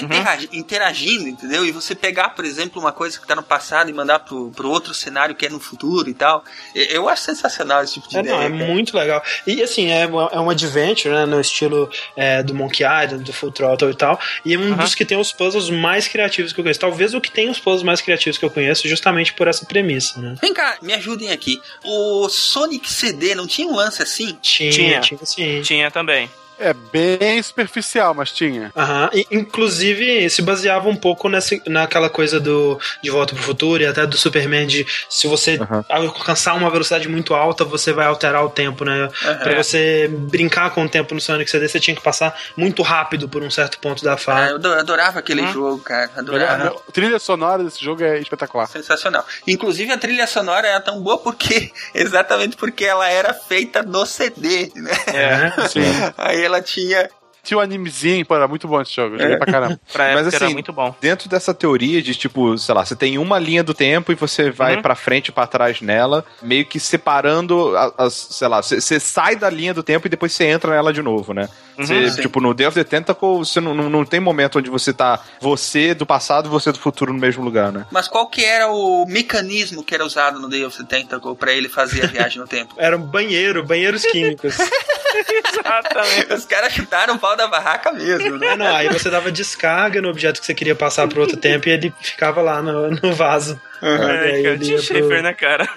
Speaker 4: interagindo, entendeu? E você pegar, por exemplo, uma coisa que está no passado e mandar pro, pro outro cenário que é no futuro e tal. Eu, acho sensacional esse tipo de
Speaker 3: É,
Speaker 4: ideia.
Speaker 3: não, é
Speaker 4: cara.
Speaker 3: muito legal. E assim, é, é um adventure, né? No estilo é, do Monkey Island, do Full Throttle e tal. E é um dos que tem os puzzles mais criativos que eu conheço. Talvez o que tem os puzzles mais criativos que eu conheço, justamente por essa premissa, né?
Speaker 4: Vem cá, me ajudem aqui. O Sonic CD não tinha um lance assim?
Speaker 3: Tinha,
Speaker 6: Tinha.
Speaker 3: tinha, sim.
Speaker 6: Tinha também.
Speaker 5: É bem superficial, mas tinha.
Speaker 3: Aham. E, inclusive, se baseava um pouco nessa, naquela coisa do De Volta pro Futuro e até do Superman de se você
Speaker 8: Aham.
Speaker 3: alcançar uma velocidade muito alta, você vai alterar o tempo, né? Pra você brincar com o tempo no Sonic CD, você tinha que passar muito rápido por um certo ponto da
Speaker 4: Ah,
Speaker 3: fase.
Speaker 4: eu ado- adorava aquele jogo, cara. Adorava.
Speaker 5: A trilha sonora desse jogo é espetacular.
Speaker 4: Sensacional. Inclusive a trilha sonora era tão boa porque exatamente porque ela era feita no CD, né?
Speaker 3: É.
Speaker 5: Sim.
Speaker 4: Aí ela tinha
Speaker 5: Tinha o animezinho, pô, era muito bom esse jogo. eu Joguei pra caramba.
Speaker 6: Pra
Speaker 8: Mas
Speaker 6: era
Speaker 8: assim,
Speaker 6: muito bom.
Speaker 8: Dentro dessa teoria de tipo, sei lá, você tem uma linha do tempo e você vai
Speaker 6: Uhum.
Speaker 8: pra frente e pra trás nela, meio que separando as, sei lá, você você sai da linha do tempo e depois você entra nela de novo, né? Você,
Speaker 4: Sim.
Speaker 8: tipo, no Day of the Tentacle, você não, não, não tem momento onde você tá você do passado e você do futuro no mesmo lugar, né?
Speaker 4: Mas qual que era o mecanismo que era usado no Day of the Tentacle pra ele fazer a viagem no tempo?
Speaker 3: Era um banheiro, banheiros químicos.
Speaker 6: Exatamente.
Speaker 4: Os caras chutaram o pau da barraca mesmo, né?
Speaker 3: É, não, aí você dava descarga no objeto que você queria passar pro outro tempo e ele ficava lá no, no vaso.
Speaker 6: É,
Speaker 3: Aí
Speaker 6: cara,
Speaker 3: ele
Speaker 6: Tim
Speaker 3: pro-
Speaker 6: Schafer, né, cara?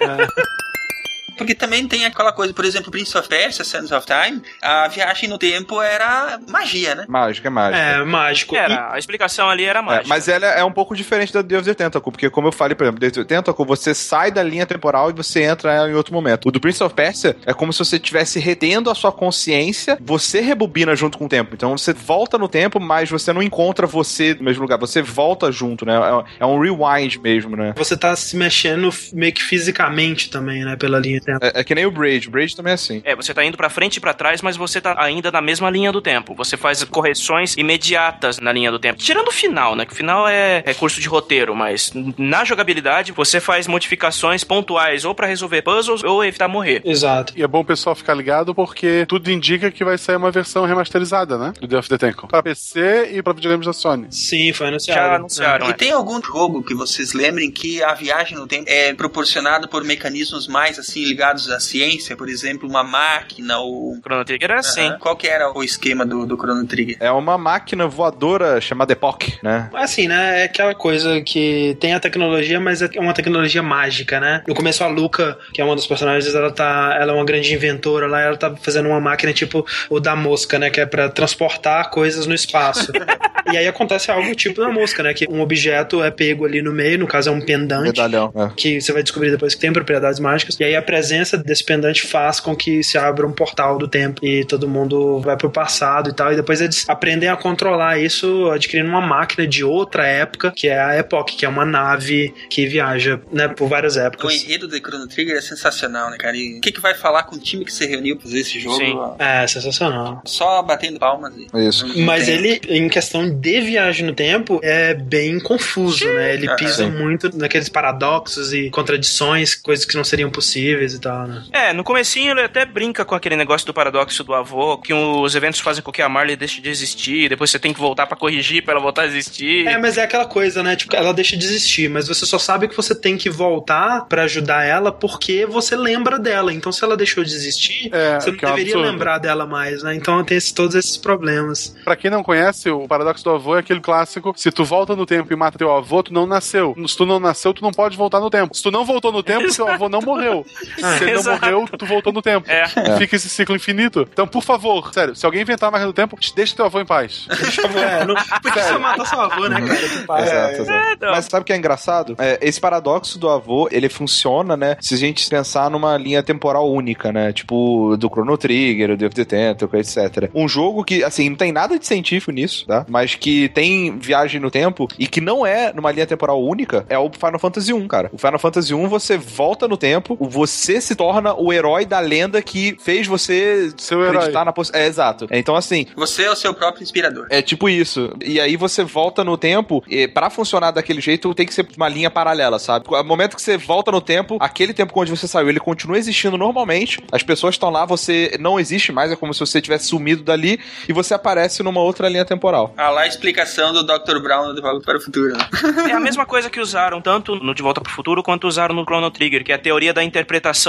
Speaker 4: Porque também tem aquela coisa, por exemplo, Prince of Persia, Sands of Time, a viagem no tempo era magia, né?
Speaker 8: Mágica, é mágica.
Speaker 3: É, mágico. E-
Speaker 6: Era, a explicação ali era
Speaker 8: É,
Speaker 6: mágica.
Speaker 8: mas ela é um pouco diferente da Day of the Tentacle, porque como eu falei, por exemplo, Day of the Tentacle, você sai da linha temporal e você entra em outro momento. O do Prince of Persia é como se você estivesse retendo a sua consciência, você rebobina junto com o tempo. Então você volta no tempo, mas você não encontra você no mesmo lugar, você volta junto, né? É, é um rewind mesmo, né?
Speaker 3: Você tá se mexendo meio que fisicamente também, né, pela linha tempo.
Speaker 8: É, é que nem o Braid, o Braid também é assim.
Speaker 6: É, você tá indo pra frente e pra trás, mas você tá ainda na mesma linha do tempo. Você faz correções imediatas na linha do tempo. Tirando o final, né? Que o final é recurso de roteiro, mas na jogabilidade você faz modificações pontuais ou pra resolver puzzles ou evitar morrer.
Speaker 3: Exato.
Speaker 5: E é bom o pessoal ficar ligado porque tudo indica que vai sair uma versão remasterizada, né? Do Day of the Tentacle. Pra PC e pra videogames da Sony.
Speaker 3: Sim, foi anunciado.
Speaker 6: Já anunciaram.
Speaker 4: E
Speaker 6: é.
Speaker 4: tem algum jogo que vocês lembrem que a viagem no tempo é proporcionada por mecanismos mais assim ligados à ciência, por exemplo, uma máquina ou
Speaker 6: Chrono Trigger era assim.
Speaker 4: Aham. Qual que era o esquema do, do Chrono Trigger?
Speaker 8: É uma máquina voadora chamada Epoch, né?
Speaker 3: Assim, né? É aquela coisa que tem a tecnologia, mas é uma tecnologia mágica, né? No começo, a Luca, que é uma das personagens, ela tá. Ela é uma grande inventora lá, ela tá fazendo uma máquina tipo o da mosca, né? Que é pra transportar coisas no espaço. e aí acontece algo tipo da mosca, né? Que um objeto é pego ali no meio, no caso é um pendante.
Speaker 8: Medalhão. É.
Speaker 3: que você vai descobrir depois que tem propriedades mágicas. E aí a presença desse pendante faz com que se abra um portal do tempo e todo mundo vai pro passado e tal. E depois eles aprendem a controlar isso adquirindo uma máquina de outra época, que é a Epoch, que é uma nave que viaja, né, por várias
Speaker 4: O
Speaker 3: épocas.
Speaker 4: enredo de Chrono Trigger é sensacional, né, cara? E o que, que vai falar com o time que você reuniu pra fazer esse jogo?
Speaker 6: Sim.
Speaker 3: É, sensacional.
Speaker 4: Só batendo palmas.
Speaker 8: Isso.
Speaker 3: Mas ele, em questão de viagem no tempo, é bem confuso, né? Ele pisa
Speaker 8: sim.
Speaker 3: muito naqueles paradoxos e contradições, coisas que não seriam possíveis e tal, né?
Speaker 6: É, no comecinho ele até brinca com aquele negócio do paradoxo do avô, que os eventos fazem com que a Marley deixe de existir, depois você tem que voltar pra corrigir pra ela voltar a existir.
Speaker 3: É, mas é aquela coisa, né? Tipo, ela deixa de existir, mas você só sabe que você tem que voltar pra ajudar ela porque você lembra dela. Então, se ela deixou de existir,
Speaker 5: É,
Speaker 3: você não
Speaker 5: é
Speaker 3: deveria
Speaker 5: absurdo.
Speaker 3: lembrar dela mais, né? Então tem esse- todos esses problemas.
Speaker 5: Pra quem não conhece, o paradoxo do avô é aquele clássico: se tu volta no tempo e mata teu avô, tu não nasceu. Se tu não nasceu, tu não pode voltar no tempo. Se tu não voltou no tempo, teu avô não morreu. Se ele não
Speaker 6: Exato.
Speaker 5: morreu, tu voltou no tempo.
Speaker 6: É.
Speaker 5: E fica esse ciclo infinito. Então, por favor, sério, se alguém inventar a máquina do tempo, deixa teu avô em paz.
Speaker 3: É, não, porque você matar seu avô, né, cara?
Speaker 8: Exato, exato.
Speaker 6: então.
Speaker 8: Mas sabe o que é engraçado? É, esse paradoxo do avô, ele funciona, né? Se a gente pensar numa linha temporal única, né? Tipo, do Chrono Trigger, o Day of the Tentacle, etc. Um jogo que, assim, não tem nada de científico nisso, tá? Mas que tem viagem no tempo e que não é numa linha temporal única, é o Final Fantasy 1, cara. O Final Fantasy 1, você volta no tempo, você se torna o herói da lenda que fez você
Speaker 5: Seu herói.
Speaker 8: acreditar na possibilidade. É, exato. Então, assim,
Speaker 4: Você é o seu próprio inspirador.
Speaker 8: é tipo isso. E aí você volta no tempo, e pra funcionar daquele jeito tem que ser uma linha paralela, sabe? No momento que você volta no tempo, aquele tempo onde você saiu, ele continua existindo normalmente. As pessoas estão lá, você não existe mais, é como se você tivesse sumido dali e você aparece numa outra linha temporal.
Speaker 4: Ah lá a explicação do Dr. Brown no De Volta para o Futuro. Né?
Speaker 6: É a mesma coisa que usaram tanto no De Volta pro Futuro quanto usaram no Chrono Trigger, que é a teoria da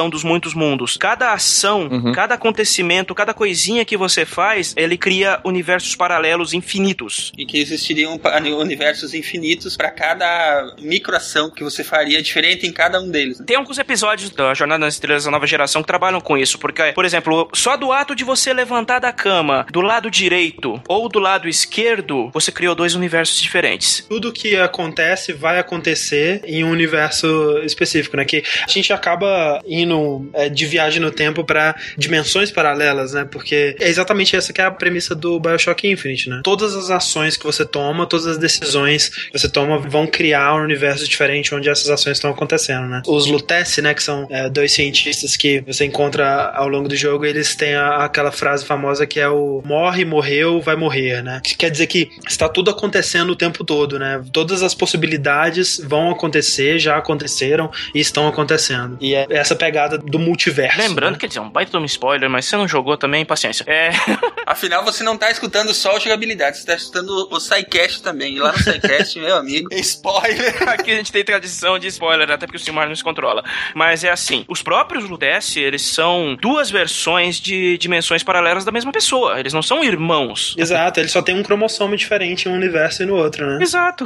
Speaker 6: dos muitos mundos. Cada ação,
Speaker 8: Uhum.
Speaker 6: cada acontecimento, cada coisinha que você faz, ele cria universos paralelos infinitos.
Speaker 4: E que existiriam universos infinitos para cada microação que você faria diferente em cada um deles. né?
Speaker 6: Tem alguns episódios da Jornada nas Estrelas da Nova Geração que trabalham com isso, porque, por exemplo, só do ato de você levantar da cama do lado direito ou do lado esquerdo, você criou dois universos diferentes.
Speaker 3: Tudo que acontece vai acontecer em um universo específico, né? Que a gente acaba indo é, de viagem no tempo pra dimensões paralelas, né? Porque é exatamente essa que é a premissa do BioShock Infinite, né? Todas as ações que você toma, todas as decisões que você toma vão criar um universo diferente onde essas ações estão acontecendo, né? Os Lutece, né? Que são é, dois cientistas que você encontra ao longo do jogo, eles têm a- aquela frase famosa que é o morre, morreu, vai morrer, né? Que quer dizer que está tudo acontecendo o tempo todo, né? Todas as possibilidades vão acontecer, já aconteceram e estão acontecendo. E é essa pegada do multiverso.
Speaker 6: Lembrando
Speaker 3: né?
Speaker 6: que dizer, um baita de um spoiler, mas você não jogou também, paciência. É.
Speaker 4: Afinal, você não tá escutando só o jogabilidade, você tá escutando o SciCast também. E lá no SciCast, meu amigo, spoiler!
Speaker 6: Aqui a gente tem tradição de spoiler, até porque o Silmar não se controla. Mas é assim, os próprios Ludesse, eles são duas versões de dimensões paralelas da mesma pessoa. Eles não são irmãos.
Speaker 3: Exato, ele só tem um cromossomo diferente em um universo e no outro, né?
Speaker 6: Exato.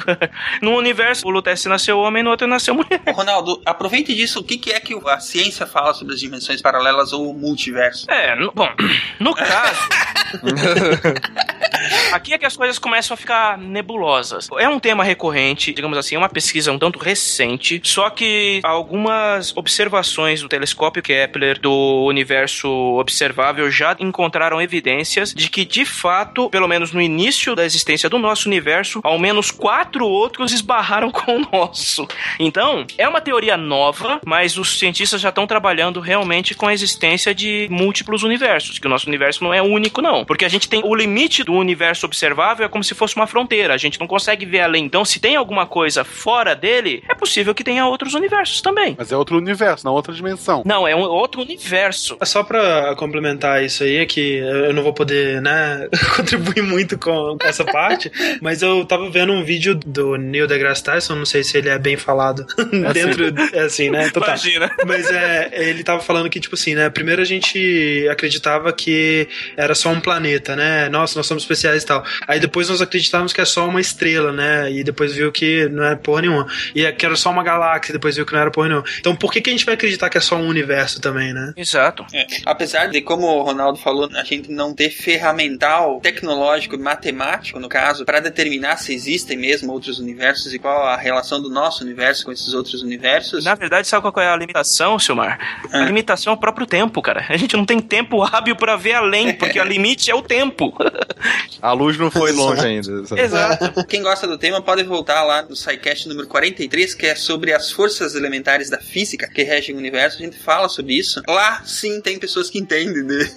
Speaker 6: No universo, o Lutece nasceu homem, no outro nasceu mulher.
Speaker 4: Ô, Ronaldo, aproveite disso, o que, que é que a ciência fala sobre as dimensões paralelas ou o multiverso?
Speaker 6: É, no- bom, no caso. Aqui é que as coisas começam a ficar nebulosas. É um tema recorrente, digamos assim, é uma pesquisa um tanto recente, só que algumas observações do telescópio Kepler do universo observável já encontraram evidências de que, de fato, pelo menos no início da existência do nosso universo, ao menos quatro outros esbarraram com o nosso. Então, é uma teoria nova, mas os cientistas já estão trabalhando realmente com a existência de múltiplos universos, que o nosso universo não é único, não. Porque a gente tem o limite do universo observável é como se fosse uma fronteira, a gente não consegue ver além. Então, se tem alguma coisa fora dele, é possível que tenha outros universos também.
Speaker 5: Mas é outro universo, não outra dimensão.
Speaker 6: Não, é um outro universo.
Speaker 3: Só pra complementar isso aí, é que eu não vou poder, né, contribuir muito com essa parte, mas eu tava vendo um vídeo do Neil deGrasse Tyson, não sei se ele é bem falado dentro, é assim, né? Então tá.
Speaker 6: Imagina.
Speaker 3: Mas é, ele tava falando que, tipo assim, né? Primeiro a gente acreditava que era só um planeta, né? Nossa, nós somos especiais e tal. Aí depois nós acreditávamos que é só uma estrela, né? E depois viu que não é porra nenhuma. E que era só uma galáxia, depois viu que não era porra nenhuma. Então por que, que a gente vai acreditar que é só um universo também, né?
Speaker 6: Exato.
Speaker 4: É, Apesar de, como o Ronaldo falou, a gente não ter ferramental tecnológico, matemático, no caso, para determinar se existem mesmo outros universos e qual a relação do nosso universo com esses outros universos.
Speaker 6: Na verdade, sabe qual é a limitação, Silmar? A limitação é o próprio tempo, cara. A gente não tem tempo hábil pra ver além, porque o limite é o tempo.
Speaker 8: A luz não foi longe ainda. sabe?
Speaker 6: Exato.
Speaker 4: Quem gosta do tema pode voltar lá no SciCast número 43, que é sobre as forças elementares da física que regem o universo. A gente fala sobre isso. Lá, sim, tem pessoas que entendem de-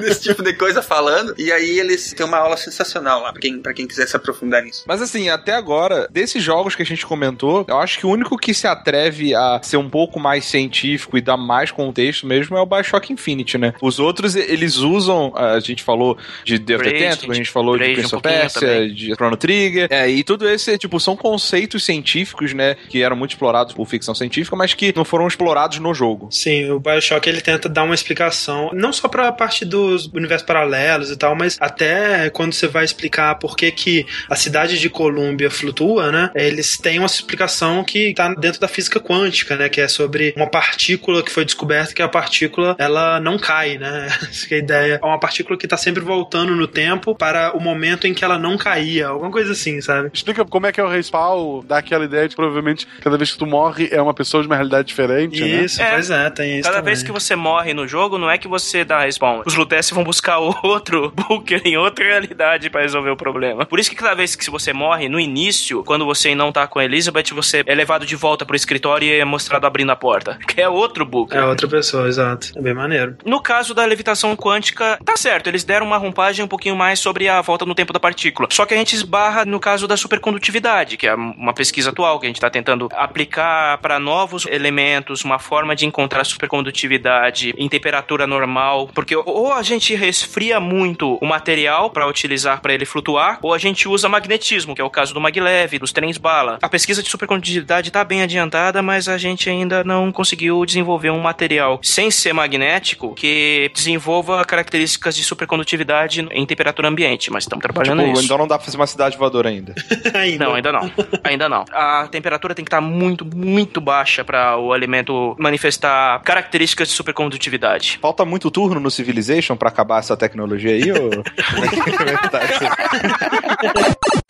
Speaker 4: desse tipo de coisa falando. E aí eles têm uma aula sensacional lá, pra quem, pra quem quiser se aprofundar nisso.
Speaker 8: Mas assim, até agora, desses jogos que a gente comentou, eu acho que o único que se atreve a ser um pouco mais científico e dar mais contexto mesmo é o Bioshock Infinite, né? Os outros, eles usam, a gente falou de
Speaker 6: Braid,
Speaker 8: Tentacle, a gente falou de Prince
Speaker 6: um
Speaker 8: of Persia, de Chrono Trigger, é, e tudo esse, tipo, são conceitos científicos, né, que eram muito explorados por ficção científica, mas que não foram explorados no jogo.
Speaker 3: Sim, o Bioshock ele tenta dar uma explicação, não só pra parte dos universos paralelos e tal, mas até quando você vai explicar por que, que a cidade de Colômbia flutua, né? Eles têm uma explicação que tá dentro da física quântica, né? Que é sobre uma partícula que foi descoberta que a partícula ela não cai, né? Essa que é a ideia. É uma partícula que tá sempre voltando no tempo para o momento em que ela não caía, alguma coisa assim, sabe?
Speaker 5: Explica como é que é o respawn, dá aquela ideia de que provavelmente cada vez que tu morre é uma pessoa de uma realidade diferente, né?
Speaker 3: Isso,
Speaker 6: É.
Speaker 3: pois é, tem isso.
Speaker 6: Cada
Speaker 3: também.
Speaker 6: vez que você morre no jogo, não é que você dá respawn. Os Lutece vão buscar outro Booker em outra realidade pra resolver o problema. Por isso que cada vez que você morre no início, quando você não tá com a Elizabeth, você é levado de volta pro escritório e é mostrado abrindo a porta. É outro Booker.
Speaker 3: É outra pessoa, exato. É bem maneiro.
Speaker 6: No caso da levitação quântica, tá certo, eles deram uma roupagem um pouquinho mais sobre sobre a volta no tempo da partícula. Só que a gente esbarra no caso da supercondutividade, que é uma pesquisa atual que a gente está tentando aplicar para novos elementos, uma forma de encontrar supercondutividade em temperatura normal, porque ou a gente resfria muito o material para utilizar para ele flutuar, ou a gente usa magnetismo, que é o caso do maglev, dos trens bala. A pesquisa de supercondutividade está bem adiantada, mas a gente ainda não conseguiu desenvolver um material sem ser magnético que desenvolva características de supercondutividade em temperatura ambiente, mas estamos trabalhando
Speaker 8: Tipo,
Speaker 6: nisso.
Speaker 8: então não dá pra fazer uma cidade voadora ainda.
Speaker 3: ainda.
Speaker 6: Não, ainda não. Ainda não. A temperatura tem que estar muito, muito baixa para o alimento manifestar características de supercondutividade.
Speaker 8: Falta muito turno no Civilization pra acabar essa tecnologia aí, ou...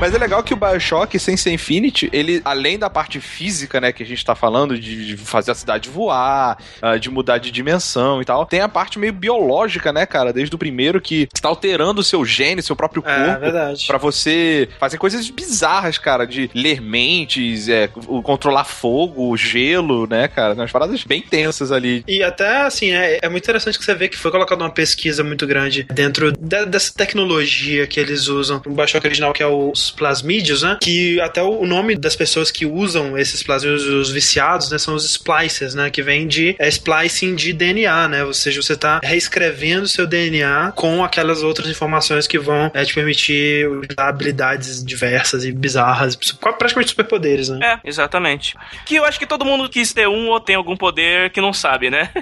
Speaker 8: Mas é legal que o Bioshock, sem ser Infinity, ele, além da parte física, né, que a gente tá falando, de, de fazer a cidade voar, ah, de mudar de dimensão e tal, tem a parte meio biológica, né, cara, desde o primeiro, que você tá alterando o seu gene, seu próprio
Speaker 3: É,
Speaker 8: corpo,
Speaker 3: verdade.
Speaker 8: Pra você fazer coisas bizarras, cara, de ler mentes, é, o- controlar fogo, gelo, né, cara? Umas paradas bem tensas ali.
Speaker 3: E até, assim, é, é muito interessante que você vê que foi colocada uma pesquisa muito grande dentro da- dessa tecnologia que eles usam. O Bioshock original, que é os plasmídeos, né? Que até o nome das pessoas que usam esses plasmídeos, os viciados, né? São os splicers, né? Que vem de é, splicing de DNA, né? Ou seja, você tá reescrevendo seu DNA com aquelas outras informações que vão é, te permitir usar habilidades diversas e bizarras, praticamente superpoderes, né?
Speaker 6: É, exatamente. Que eu acho que todo mundo quis ter um ou tem algum poder que não sabe, né?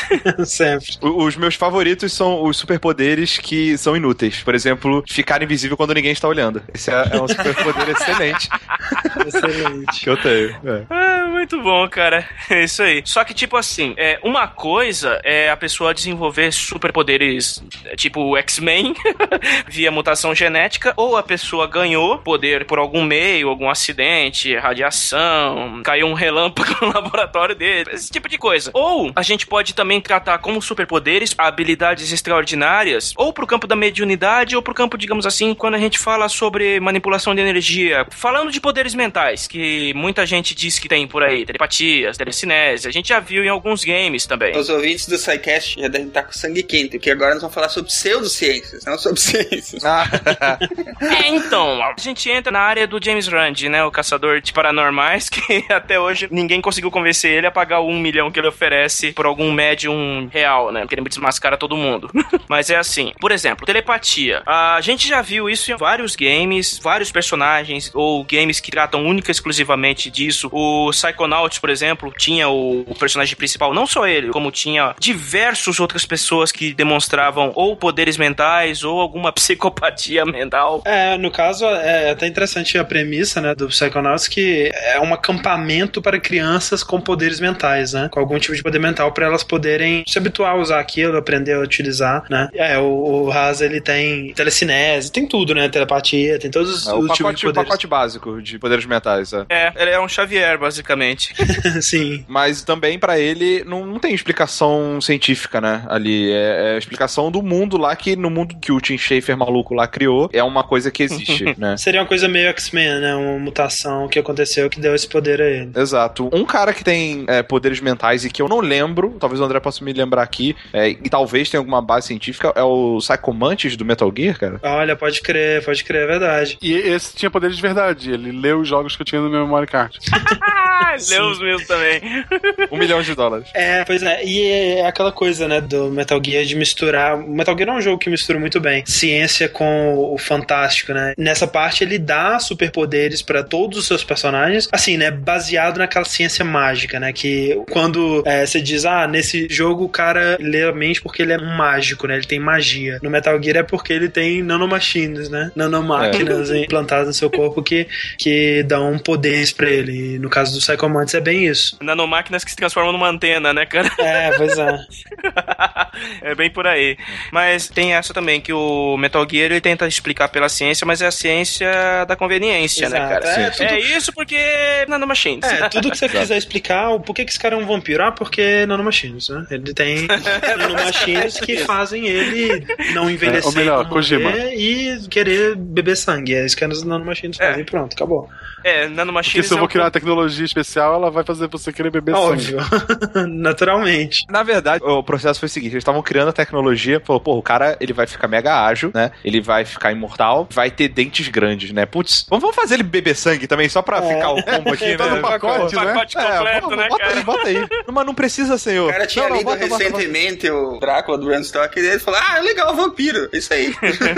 Speaker 3: Sempre.
Speaker 8: Os meus favoritos são os superpoderes que são inúteis. Por exemplo, ficar invisível quando ninguém está olhando. Esse é, é um superpoder excelente
Speaker 3: Excelente.
Speaker 8: que eu tenho. É.
Speaker 6: Ah, muito bom, cara. É isso aí. Só que, tipo assim, é, uma coisa é a pessoa desenvolver superpoderes é, tipo X-Men via mutação genética, ou a pessoa ganhou poder por algum meio, algum acidente, radiação, caiu um relâmpago no laboratório dele, esse tipo de coisa. Ou a gente pode também tratar como superpoderes habilidades extraordinárias, ou pro campo da mediunidade, ou pro campo, digamos assim, quando a gente fala sobre manipulação de energia. Falando de poderes mentais, que muita gente diz que tem por aí, telepatias, telecinese, a gente já viu em alguns games também.
Speaker 4: Os ouvintes do SciCast já devem estar com sangue quente, porque agora nós vamos falar sobre pseudociências, não sobre ciências.
Speaker 6: É, então, a gente entra na área do James Rand, né? O caçador de paranormais, que até hoje ninguém conseguiu convencer ele a pagar o um milhão que ele oferece por algum médium real, né? Porque ele desmascara todo mundo. Mas é assim, por exemplo, telepatia. A gente já viu isso em vários games, vários personagens, ou games que tratam única e exclusivamente disso. O Psychonauts, por exemplo, tinha o, o personagem principal, não só ele, como tinha diversas outras pessoas que demonstravam ou poderes mentais ou alguma psicopatia mental.
Speaker 3: É, no caso, é até interessante a premissa, né, do Psychonauts, que é um acampamento para crianças com poderes mentais, né, com algum tipo de poder mental para elas poderem se habituar a usar aquilo, aprender a utilizar, né. É, o, o Haas, ele tem telecinese, tem tudo, né, telepatia, tem todos os,
Speaker 8: É, o,
Speaker 3: os tipos
Speaker 8: pacote,
Speaker 3: de
Speaker 8: o
Speaker 3: poderes.
Speaker 8: pacote básico de poderes mentais, é.
Speaker 6: É, ele é um Xavier, basicamente.
Speaker 3: Sim.
Speaker 8: Mas também pra ele não, não tem explicação científica, né? Ali é, é a explicação do mundo lá que no mundo que o Tim Schafer maluco lá criou é uma coisa que existe, né?
Speaker 3: Seria uma coisa meio X-Men, né, uma mutação que aconteceu que deu esse poder a ele.
Speaker 8: Exato. Um cara que tem é, poderes mentais e que eu não lembro, talvez o André possa me lembrar aqui, é, e talvez tenha alguma base científica, é o Psychomantis do Metal Gear, cara.
Speaker 3: Olha, pode crer, pode crer, é verdade.
Speaker 5: E esse tinha poderes de verdade. Ele leu os jogos que eu tinha no meu memory card.
Speaker 6: Ah, Deus meus também.
Speaker 8: Um milhão de dólares.
Speaker 3: É, pois é, e é aquela coisa, né, do Metal Gear de misturar. O Metal Gear é um jogo que mistura muito bem ciência com o fantástico, né? Nessa parte ele dá superpoderes pra todos os seus personagens, assim, né, baseado naquela ciência mágica, né? Que quando é, você diz, ah, nesse jogo o cara lê a mente porque ele é mágico, né? Ele tem magia. No Metal Gear é porque ele tem nanomachines, né? Nanomáquinas implantadas no seu corpo que, que dão poderes pra ele. E no caso do Psychomantis é bem isso.
Speaker 6: Nanomáquinas que se transformam numa antena, né, cara?
Speaker 3: É, pois é.
Speaker 6: é bem por aí. Mas tem essa também, que o Metal Gear ele tenta explicar pela ciência, mas é a ciência da conveniência, né,
Speaker 3: Exato.
Speaker 6: cara?
Speaker 3: É, tudo-
Speaker 6: É isso porque nanomachines.
Speaker 3: É, tudo que você quiser explicar, o porquê que esse cara é um vampiro? Ah, porque nanomachines, né? Ele tem nanomachines que fazem ele não envelhecer
Speaker 5: É, ou melhor, Kojima.
Speaker 3: e querer beber sangue. É isso que as nanomachines
Speaker 6: É.
Speaker 3: fazem. Pronto, acabou.
Speaker 6: É,
Speaker 5: Porque
Speaker 6: nanomachines
Speaker 5: se eu
Speaker 6: é
Speaker 5: vou
Speaker 6: um
Speaker 5: criar uma tecnologia artificial, ela vai fazer você querer beber sangue.
Speaker 3: Óbvio. Naturalmente.
Speaker 8: Na verdade, o processo foi o seguinte: eles estavam criando a tecnologia, falou, pô, o cara ele vai ficar mega ágil, né? Ele vai ficar imortal, vai ter dentes grandes, né? Putz, vamos fazer ele beber sangue também, só pra ficar o combo aqui,
Speaker 5: Tá
Speaker 8: né?
Speaker 5: no pacote, né?
Speaker 6: pacote completo,
Speaker 8: vamos,
Speaker 6: né,
Speaker 8: bota
Speaker 6: cara?
Speaker 8: aí, bota aí. Não, Mas não precisa, senhor.
Speaker 4: O cara tinha
Speaker 8: Não, não,
Speaker 4: lido
Speaker 8: bota, bota, bota.
Speaker 4: recentemente o Drácula do Bram Stoker e ele falou: Ah, legal, vampiro. Isso aí.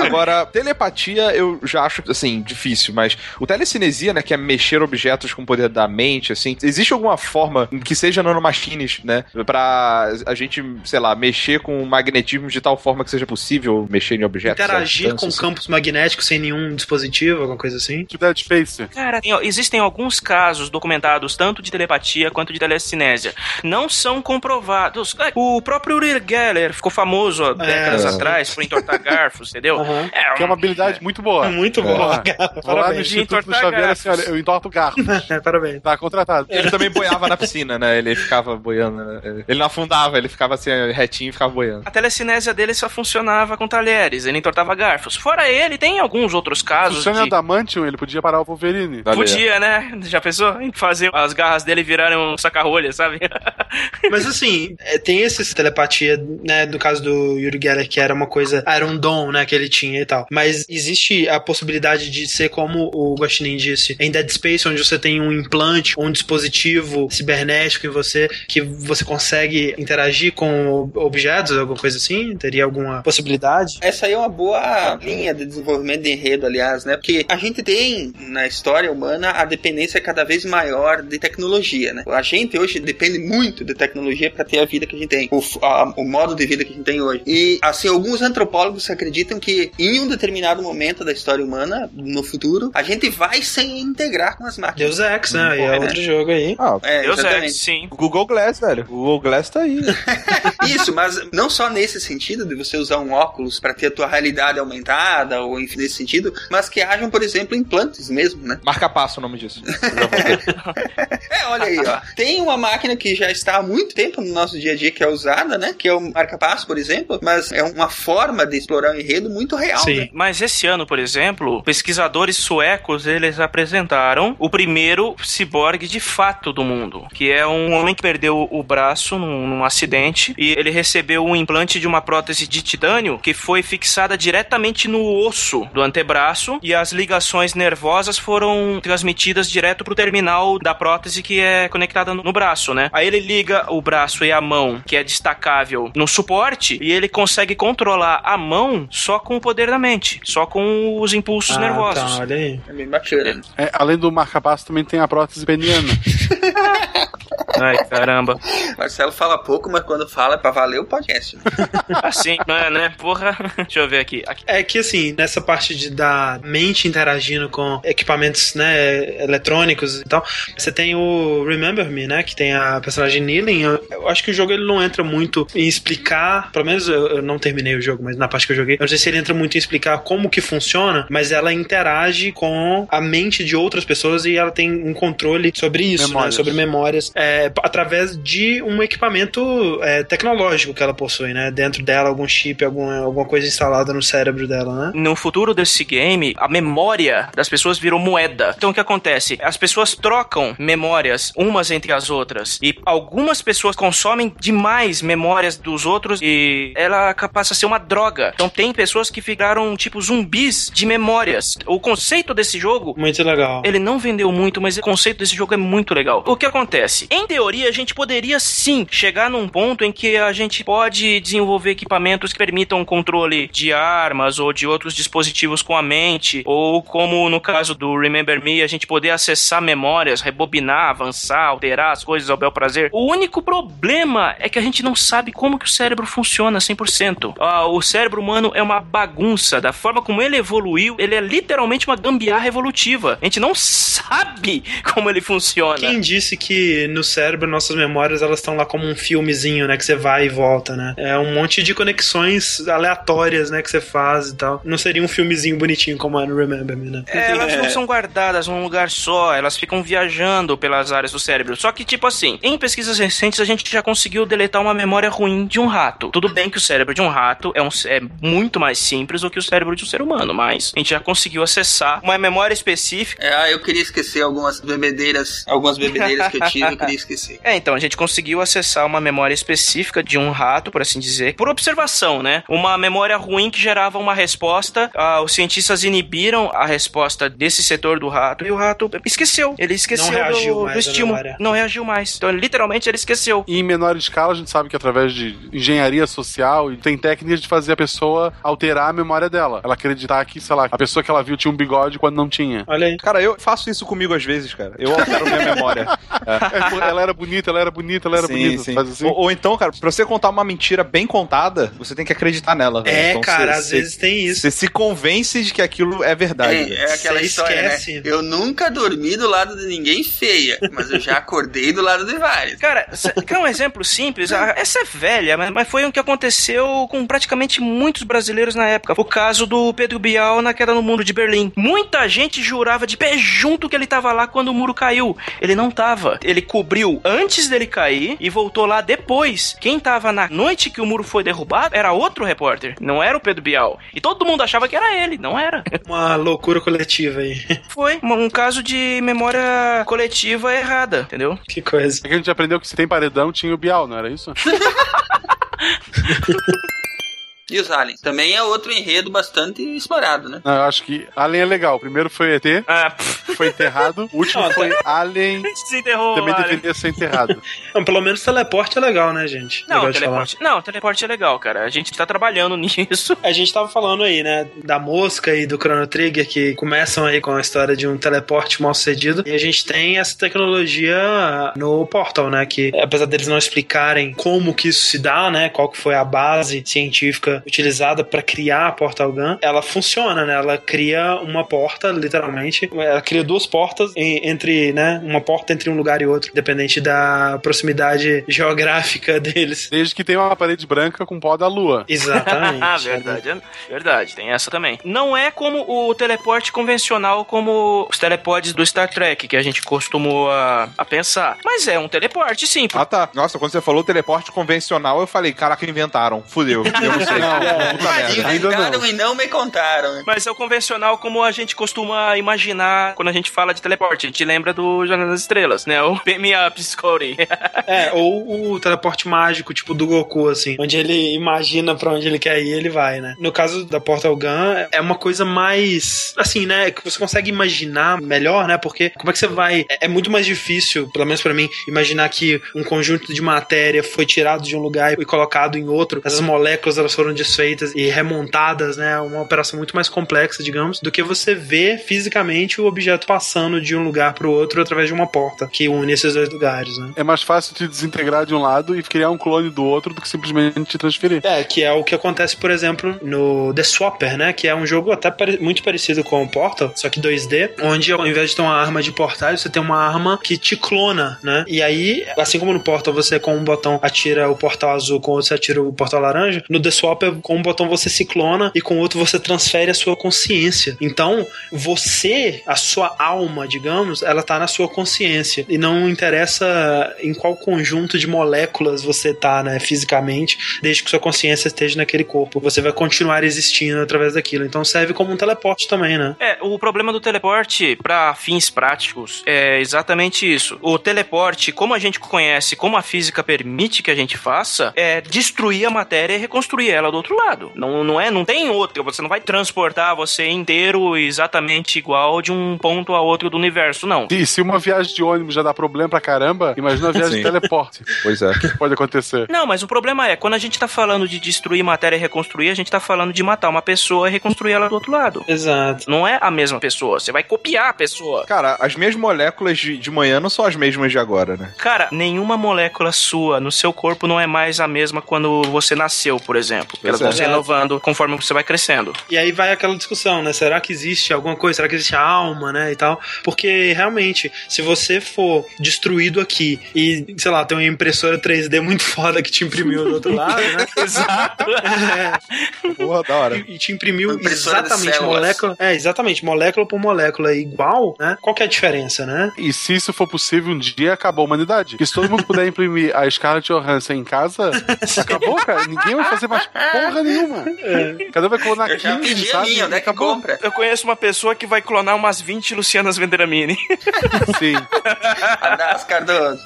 Speaker 8: Agora, telepatia eu já acho, assim, difícil, mas o telecinesia, né, que é mexer objetos com o poder da mente, assim, existe alguma forma que seja nanomachines, né, pra a gente, sei lá, mexer com o magnetismo de tal forma que seja possível mexer em objetos?
Speaker 3: Interagir com
Speaker 8: distância, assim?
Speaker 3: campos magnéticos sem nenhum dispositivo, alguma coisa assim.
Speaker 5: Tipo Dead Space.
Speaker 6: Cara, tem- ó, existem alguns casos documentados, tanto de telepatia quanto de telecinésia. Não são comprovados. É, O próprio Uri Geller ficou famoso há décadas
Speaker 8: É.
Speaker 6: atrás por entortar garfos, entendeu?
Speaker 3: Aham.
Speaker 6: É,
Speaker 5: Que é uma habilidade muito boa.
Speaker 3: Muito bom,
Speaker 5: Porra.
Speaker 3: cara.
Speaker 5: Vou lá no. Instituto Xavier assim, olha, eu entorto garfo.
Speaker 3: É, parabéns.
Speaker 5: Tá contratado.
Speaker 8: Ele também boiava na piscina, né? Ele ficava boiando, né? Ele não afundava, ele ficava assim, retinho e ficava boiando.
Speaker 6: A telecinésia dele só funcionava com talheres, ele entortava garfos. Fora ele, tem alguns outros casos
Speaker 5: Funciona
Speaker 6: de...
Speaker 5: Adamantium, ele podia parar o Wolverine.
Speaker 6: Podia, né? Já pensou em fazer as garras dele virarem um saca-rolha, sabe?
Speaker 3: Mas assim, é, tem esse telepatia, né, do caso do Yuri Geller, que era uma coisa, era um dom, né, que ele tinha e tal. Mas existe a possibilidade de ser como o Guaxinim disse, em Dead Space, onde você tem um implante, um dispositivo cibernético em você, que você consegue interagir com objetos, alguma coisa assim? Teria alguma possibilidade?
Speaker 4: Essa aí é uma boa linha de desenvolvimento de enredo, aliás, né? Porque a gente tem na história humana a dependência cada vez maior de tecnologia, né? A gente hoje depende muito de tecnologia para ter a vida que a gente tem, o, a- o modo de vida que a gente tem hoje. E, assim, alguns antropólogos acreditam que em um determinado momento da história humana, no futuro, a gente vai se integrar com as máquinas.
Speaker 3: Deus Ex, né? Aí é outro jogo aí.
Speaker 8: Ah,
Speaker 4: É,
Speaker 6: Deus
Speaker 4: exatamente.
Speaker 6: sim.
Speaker 8: Google Glass, velho. O Google Glass tá aí.
Speaker 4: Isso, mas não só nesse sentido de você usar um óculos para ter a tua realidade aumentada ou enfim nesse sentido, mas que hajam, por exemplo, implantes mesmo, né?
Speaker 8: Marca passo o nome disso.
Speaker 4: É, olha aí, ó. Tem uma máquina que já está há muito tempo no nosso dia a dia que é usada, né? Que é o marca-passo, por exemplo, mas é uma forma de explorar o enredo muito real,
Speaker 3: Sim.
Speaker 4: né?
Speaker 6: Mas esse ano, por exemplo, pesquisadores suecos eles apresentaram o primeiro ciborgue de fato do mundo, que é um homem que perdeu o braço num, num acidente e ele recebeu um implante de uma prótese de titânio que foi fixada diretamente no osso do antebraço e as ligações nervosas foram transmitidas direto pro terminal da prótese que é conectada no braço, né? Aí ele liga o braço e a mão, que é destacável, no suporte e ele consegue controlar a mão só com o poder da mente, só com os impulsos
Speaker 3: Ah,
Speaker 6: nervosos.
Speaker 3: Tá, olha aí.
Speaker 4: É bem bacana.
Speaker 5: É, além do marca-passo, também tem a prótese peniana.
Speaker 6: Ai, caramba.
Speaker 4: Marcelo fala pouco, mas quando fala é pra valer o podcast. né?
Speaker 6: Assim, não é, né? Porra. Deixa eu ver aqui. Aqui.
Speaker 3: É que assim, nessa parte de da mente interagindo com equipamentos, né, eletrônicos e tal, você tem o Remember Me, né, que tem a personagem Neeling. Eu, eu acho que o jogo ele não entra muito em explicar, pelo menos eu, eu não terminei o jogo, mas na parte que eu joguei, eu não sei se ele entra muito em explicar como que funciona, mas ela interage com a mente de outras pessoas e ela tem um controle sobre isso, né,
Speaker 5: Memórias.
Speaker 3: sobre memórias, é, através de um equipamento é, tecnológico que ela possui, né, dentro dela algum chip, alguma, alguma coisa instalada no cérebro dela, né?
Speaker 6: No futuro desse game, a memória das pessoas virou moeda. Então o que acontece? As pessoas trocam memórias umas entre as outras. E algumas pessoas consomem demais memórias dos outros e ela passa a ser uma droga. Então tem pessoas que ficaram tipo zumbis de memórias. O conceito desse jogo
Speaker 3: Muito legal.
Speaker 6: Ele não vendeu muito, mas o conceito desse jogo é muito legal. O que acontece? Em teoria, a gente poderia sim chegar num ponto em que a gente pode desenvolver equipamentos que permitam controle de armas ou de outros dispositivos com a mente, ou como no caso do Remember Me, a gente poder acessar memórias, rebobinar, avançar, alterar as coisas ao bel prazer. O único problema é que a gente não sabe como que o cérebro funciona 100%. Ah, o cérebro humano é uma bagunça. Da forma como ele evoluiu, ele é literalmente uma gambiarra evolutiva. A gente não sabe como ele funciona.
Speaker 3: Quem disse que no cérebro nossas memórias, elas estão lá como um filmezinho, né? Que você vai e volta, né? É um monte de conexões aleatórias, né? Que você faz e tal. Não seria um filmezinho bonitinho como é no Remember Me, né?
Speaker 6: É, elas não são guardadas num lugar só, elas ficam viajando pelas áreas do cérebro. Só que, tipo assim, em pesquisas recentes a gente já conseguiu deletar uma memória ruim de um rato. Tudo bem que o cérebro de um rato é, um, é muito mais simples do que o cérebro de um ser humano, mas a gente já conseguiu acessar uma memória específica.
Speaker 4: É, ah, eu queria esquecer algumas bebedeiras, algumas bebedeiras que eu tive, eu queria esquecer.
Speaker 6: É, então a gente conseguiu acessar uma memória específica de um rato, por assim dizer, por observação, né? Uma memória ruim que gerava uma resposta. Ah, os cientistas inibiram a resposta desse setor do rato e o rato esqueceu. Ele esqueceu
Speaker 3: Não reagiu
Speaker 6: do,
Speaker 3: mais
Speaker 6: do estímulo.
Speaker 3: memória.
Speaker 6: Não reagiu mais. Então, literalmente, ele esqueceu.
Speaker 5: E em menor escala, a gente sabe que através de engenharia social, tem técnicas de fazer a pessoa alterar a memória dela. Ela acreditar que, sei lá, a pessoa que ela viu tinha um bigode quando não tinha.
Speaker 3: Olha aí.
Speaker 8: Cara, eu faço isso comigo às vezes, cara. Eu altero minha memória.
Speaker 5: É, ela era bonita, ela era bonita, ela era
Speaker 8: Sim,
Speaker 5: bonita.
Speaker 8: sim.
Speaker 5: Faz assim.
Speaker 8: Ou, ou então, cara, pra você contar uma mentira bem contada, você tem que acreditar nela. velho.
Speaker 3: É,
Speaker 8: Então,
Speaker 3: cara,
Speaker 8: você-
Speaker 3: às
Speaker 8: você-
Speaker 3: vezes tem isso.
Speaker 8: Você se convence de que aquilo é verdade.
Speaker 4: É, é aquela
Speaker 3: Você
Speaker 4: história,
Speaker 3: esquece.
Speaker 4: né? Eu nunca dormi do lado de ninguém feia, mas eu já acordei do lado de vários.
Speaker 6: Cara, quer um exemplo simples? Ah, Essa é velha, mas- foi o que aconteceu com praticamente muitos brasileiros na época. O caso do Pedro Bial na queda no muro de Berlim. Muita gente jurava de pé junto que ele tava lá quando o muro caiu. Ele não tava. Ele cobriu antes dele cair e voltou lá depois. Quem tava na noite que o muro foi derrubado era outro repórter, não era o Pedro Bial. E todo mundo achava que era ele, não era.
Speaker 3: Uma loucura coletiva aí.
Speaker 6: Foi um um caso de memória coletiva errada, entendeu?
Speaker 3: que coisa.
Speaker 5: É que a gente aprendeu que se tem paredão, tinha o Bial, não era isso?
Speaker 4: E os aliens? Também é outro enredo bastante explorado, né?
Speaker 5: Não, eu acho que Alien é legal. O primeiro foi ET,
Speaker 6: Ah, pff,
Speaker 5: foi enterrado. O último
Speaker 3: Não,
Speaker 5: foi Alien,
Speaker 6: desenterrou.
Speaker 5: também
Speaker 6: Alien.
Speaker 5: deveria ser enterrado.
Speaker 3: Não, pelo menos teleporte é legal, né, gente?
Speaker 6: Não,
Speaker 3: Legal falar.
Speaker 6: teleporte. Não, teleporte é legal, cara. A gente tá trabalhando nisso.
Speaker 3: A gente tava falando aí, né, da mosca e do Chrono Trigger que começam aí com a história de um teleporte mal sucedido. E a gente tem essa tecnologia no Portal, né, que apesar deles não explicarem como que isso se dá, né, qual que foi a base científica utilizada para criar a Portal Gun, ela funciona, né? Ela cria uma porta, literalmente. Ela cria duas portas em- entre, né, uma porta entre um lugar e outro, dependente da proximidade geográfica deles.
Speaker 5: Desde que tem uma parede branca com pó da lua.
Speaker 3: Exatamente.
Speaker 6: Ah, verdade, é- verdade, tem essa também. Não é como o teleporte convencional, como os teleportes do Star Trek, que a gente costumou a, a pensar. Mas é um teleporte, sim.
Speaker 8: Ah, tá. Nossa, quando você falou teleporte convencional, eu falei, caraca, inventaram. Fudeu. Eu não sei.
Speaker 5: Não. Ainda
Speaker 4: Inventaram
Speaker 5: não.
Speaker 4: e não me contaram.
Speaker 6: Mas é o convencional como a gente costuma imaginar quando a gente fala de teleporte. A gente lembra do Jornada das Estrelas, né? O Pick Me Up, Scotty.
Speaker 3: É, ou o teleporte mágico, tipo do Goku, assim, onde ele imagina pra onde ele quer ir, ele vai, né? No caso da Portal Gun, é uma coisa mais, assim, né, que você consegue imaginar melhor, né? Porque como é que você vai... É, é muito mais difícil, pelo menos pra mim, imaginar que um conjunto de matéria foi tirado de um lugar e colocado em outro. Essas moléculas, elas foram desfeitas e remontadas, né? Uma operação muito mais complexa, digamos, do que você ver fisicamente o objeto passando de um lugar pro outro através de uma porta que une esses dois lugares, né?
Speaker 5: É mais fácil te desintegrar de um lado e criar um clone do outro do que simplesmente te transferir.
Speaker 3: É, que é o que acontece, por exemplo, no The Swapper, né? Que é um jogo até pare- muito parecido com o Portal, só que 2D, onde ao invés de ter uma arma de portais, você tem uma arma que te clona, né? E aí, assim como no Portal você com um botão atira o portal azul, com o outro você atira o portal laranja, no The Swapper com um botão você se clona e com outro você transfere a sua consciência. Então, você, a sua alma, digamos, ela tá na sua consciência. E não interessa em qual conjunto de moléculas você tá, né, fisicamente, desde que sua consciência esteja naquele corpo. Você vai continuar existindo através daquilo. Então serve como um teleporte também, né?
Speaker 6: É, o problema do teleporte para fins práticos é exatamente isso. O teleporte, como a gente conhece, como a física permite que a gente faça, é destruir a matéria e reconstruir ela do outro lado. Não, não é, não tem outra. Você não vai transportar você inteiro exatamente igual de um ponto a outro do universo, não.
Speaker 5: E se uma viagem de ônibus já dá problema pra caramba, imagina uma viagem
Speaker 8: Sim.
Speaker 5: de teleporte.
Speaker 8: Pois é.
Speaker 5: O que pode acontecer?
Speaker 6: Não, mas o problema é, quando a gente tá falando de destruir matéria e reconstruir, a gente tá falando de matar uma pessoa e reconstruir ela do outro lado.
Speaker 3: Exato.
Speaker 6: Não é a mesma pessoa, você vai copiar a pessoa.
Speaker 8: Cara, as minhas moléculas de, de manhã não são as mesmas de agora, né?
Speaker 6: Cara, nenhuma molécula sua no seu corpo não é mais a mesma quando você nasceu, por exemplo. Elas
Speaker 8: é.
Speaker 6: vão se renovando conforme você vai crescendo.
Speaker 3: E aí vai aquela discussão, né? Será que existe alguma coisa? Será que existe alma, né? E tal. Porque realmente, se você for destruído aqui e, sei lá, tem uma impressora 3D muito foda que te imprimiu do outro lado, né?
Speaker 6: Exato.
Speaker 3: É,
Speaker 5: Porra, da hora.
Speaker 3: e te imprimiu exatamente molécula. É, exatamente, molécula por molécula igual, né? Qual que é a diferença, né?
Speaker 5: E se isso for possível, um dia acabou a humanidade. Porque se todo mundo puder imprimir a Scarlett Johansson em casa, acabou, cara. Ninguém vai fazer mais porra nenhuma. Cada um vai colonar
Speaker 4: Eu já
Speaker 5: 15,
Speaker 4: pedi a
Speaker 5: sabe?
Speaker 4: minha, onde é que
Speaker 5: acabou.
Speaker 4: compra?
Speaker 6: Eu conheço uma pessoa que vai clonar umas 20 Lucianas Venderamini.
Speaker 5: Sim.
Speaker 4: Abraço, Cardoso.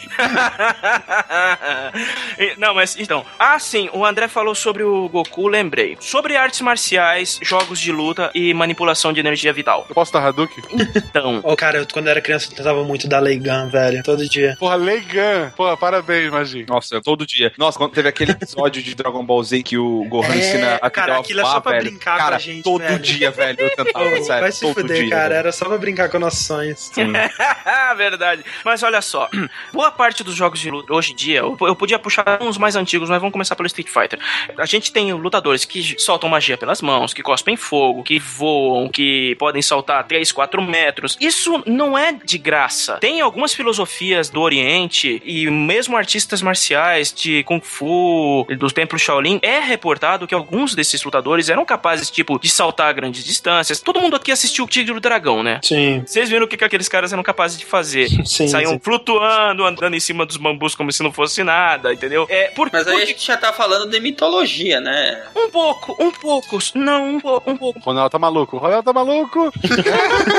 Speaker 6: Não, mas então. Ah, sim, o André falou sobre o Goku, lembrei. Sobre artes marciais, jogos de luta e manipulação de energia vital.
Speaker 5: Eu posso dar Hadouken?
Speaker 6: Então,
Speaker 3: Ô, cara, eu, quando era criança eu tentava muito dar Leigan, velho. Todo dia.
Speaker 5: Porra, Leigan. Porra, parabéns, Magi.
Speaker 8: Nossa, todo dia. Nossa, quando teve aquele episódio de Dragon Ball Z que o Gohan
Speaker 3: É,
Speaker 8: ensina a
Speaker 3: cara, aquilo é só pra
Speaker 8: velho.
Speaker 3: brincar com
Speaker 8: cara,
Speaker 3: a gente,
Speaker 8: todo
Speaker 3: velho.
Speaker 8: dia, velho, eu tentava,
Speaker 3: Ô,
Speaker 8: sério,
Speaker 3: vai se
Speaker 8: todo
Speaker 3: fuder,
Speaker 8: dia,
Speaker 3: cara.
Speaker 8: velho.
Speaker 3: Era só pra brincar com nossos sonhos.
Speaker 6: Verdade. Mas olha só, boa parte dos jogos de luta hoje em dia, eu, eu podia puxar uns mais antigos, mas vamos começar pelo Street Fighter. A gente tem lutadores que soltam magia pelas mãos, que cospem fogo, que voam, que podem saltar 3, 4 metros. Isso não é de graça. Tem algumas filosofias do Oriente e mesmo artistas marciais de Kung Fu, dos templos Shaolin, é reportado que alguns desses lutadores eram capazes, tipo, de saltar grandes distâncias. Todo mundo aqui assistiu o Tigre do Dragão, né?
Speaker 3: Sim.
Speaker 6: Vocês viram o que, que aqueles caras eram capazes de fazer.
Speaker 3: Sim,
Speaker 6: Saíam
Speaker 3: sim.
Speaker 6: flutuando, andando em cima dos bambus como se não fosse nada, entendeu? É, por,
Speaker 4: Mas aí
Speaker 6: por-
Speaker 4: a gente já tá falando de mitologia, né?
Speaker 6: um pouco, um pouco, não, um, po- um pouco.
Speaker 5: Ronaldo tá maluco. Ronaldo tá maluco.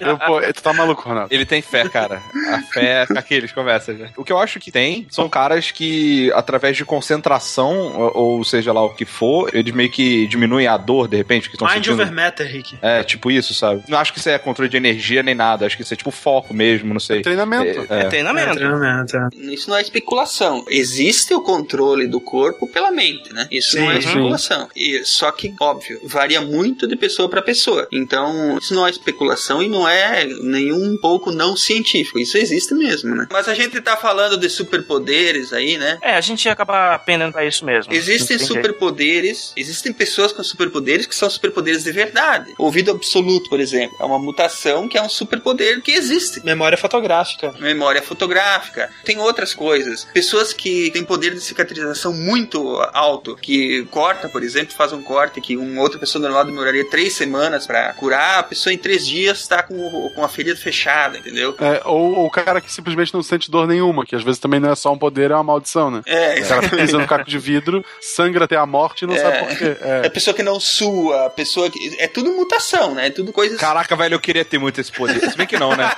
Speaker 5: Eu, pô, tu tá maluco, Ronaldo.
Speaker 8: Ele tem fé, cara. A fé é aqueles conversas, né? O que eu acho que tem são caras que, através de concentração, ou, ou seja lá o que for, eles meio que diminuem a dor, de repente, que estão
Speaker 3: Mind
Speaker 8: sentindo.
Speaker 3: over matter, Rick.
Speaker 8: É, tipo isso, sabe? Não acho que isso é controle de energia nem nada. Acho que isso é tipo foco mesmo, não sei.
Speaker 5: Treinamento.
Speaker 6: É,
Speaker 8: É.
Speaker 6: treinamento.
Speaker 3: É, treinamento, é.
Speaker 4: Isso não é especulação. Existe o controle do corpo pela mente, né? Isso não é
Speaker 3: Sim.
Speaker 4: especulação. E, só que, óbvio, varia muito de pessoa para pessoa. Então, isso não é especulação e não é nenhum pouco não científico. Isso existe mesmo, né? Mas a gente tá falando de superpoderes aí, né?
Speaker 6: É, a gente ia acabar pendendo pra isso mesmo.
Speaker 4: Existem. Superpoderes, existem pessoas com superpoderes que são superpoderes de verdade. Ouvido absoluto, por exemplo, é uma mutação que é um superpoder que existe.
Speaker 3: Memória fotográfica.
Speaker 4: Memória fotográfica, tem outras coisas. Pessoas que têm poder de cicatrização muito alto, que corta, por exemplo, faz um corte que uma outra pessoa normal demoraria três semanas pra curar, a pessoa em três dias tá com, com a ferida fechada, entendeu?
Speaker 5: É, ou, ou o cara que simplesmente não sente dor nenhuma, que às vezes também não é só um poder, é uma maldição, né?
Speaker 4: É,
Speaker 5: O cara pisa no caco de vidro, sangra até a morte e não
Speaker 4: É.
Speaker 5: sabe por quê.
Speaker 4: É
Speaker 5: É.
Speaker 4: a pessoa que não sua, a pessoa que. É tudo mutação, né? É tudo coisas.
Speaker 8: Caraca, velho, eu queria ter muito esse poder. Se bem que não, né?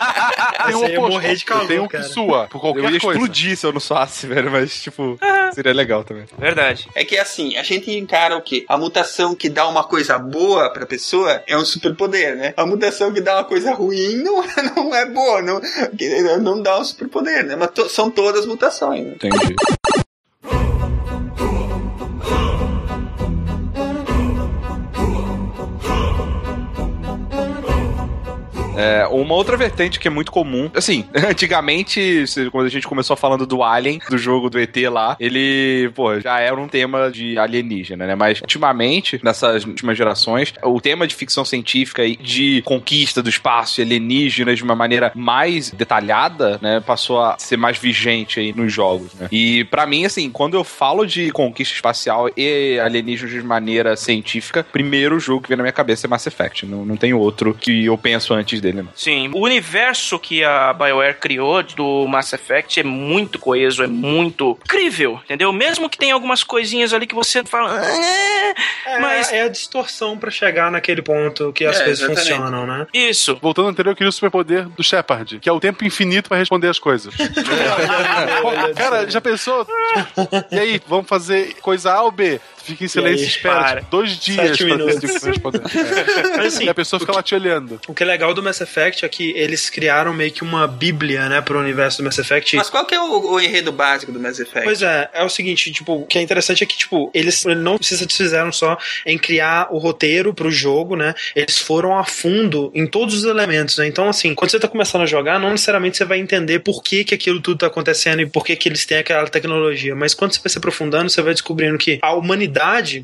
Speaker 5: Tem o
Speaker 3: Você ia
Speaker 5: oposto.
Speaker 3: morrer de calor,
Speaker 5: Eu tenho um
Speaker 3: cara.
Speaker 5: que sua, por qualquer
Speaker 8: Eu ia
Speaker 5: coisa.
Speaker 8: explodir se eu não suasse, velho, mas, tipo, seria legal também.
Speaker 6: Verdade.
Speaker 4: É que assim, a gente encara o quê? A mutação que dá uma coisa boa pra pessoa é um superpoder, né? A mutação que dá uma coisa ruim não, não é boa, não, não dá um superpoder, né? Mas to- são todas mutações. Né?
Speaker 8: Entendi. É, uma outra vertente que é muito comum, assim, antigamente, quando a gente começou falando do Alien, do jogo do ET lá, ele, pô, já era um tema de alienígena, né? Mas ultimamente, nessas últimas gerações, o tema de ficção científica e de conquista do espaço e de uma maneira mais detalhada, né, passou a ser mais vigente aí nos jogos, né? E pra mim, assim, quando eu falo de conquista espacial e alienígenas de maneira científica, primeiro jogo que vem na minha cabeça é Mass Effect. Não, não tem outro que eu penso antes dele, não.
Speaker 6: Sim, o universo que a BioWare criou do Mass Effect é muito coeso, é muito incrível, entendeu? Mesmo que tenha algumas coisinhas ali que você fala. "Ah",
Speaker 3: É,
Speaker 6: Mas-
Speaker 3: é a distorção pra chegar naquele ponto que as
Speaker 4: É,
Speaker 3: coisas
Speaker 4: exatamente.
Speaker 3: funcionam, né?
Speaker 6: Isso.
Speaker 5: Voltando ao anterior, eu queria o superpoder do Shepard, que é o tempo infinito pra responder as coisas. Pô, cara, já pensou? Tipo, e aí, vamos fazer coisa A ou B? Fica em silêncio
Speaker 3: aí,
Speaker 5: e espera
Speaker 6: para.
Speaker 5: tipo, dois dias
Speaker 3: Sete
Speaker 5: pra decidir que.
Speaker 3: Mas assim,
Speaker 5: E a pessoa fica lá te olhando.
Speaker 3: O que é legal do Mass Mass Effect é que eles criaram meio que uma bíblia, né, pro universo do Mass Effect.
Speaker 4: Mas qual que é o, o enredo básico do Mass Effect?
Speaker 3: Pois é, é o seguinte, tipo, o que é interessante é que, tipo, eles não se satisfizeram só em criar o roteiro pro jogo, né? Eles foram a fundo em todos os elementos, né? Então, assim, quando você tá começando a jogar, não necessariamente você vai entender por que que aquilo tudo tá acontecendo e por que que eles têm aquela tecnologia, mas quando você vai se aprofundando, você vai descobrindo que a humanidade,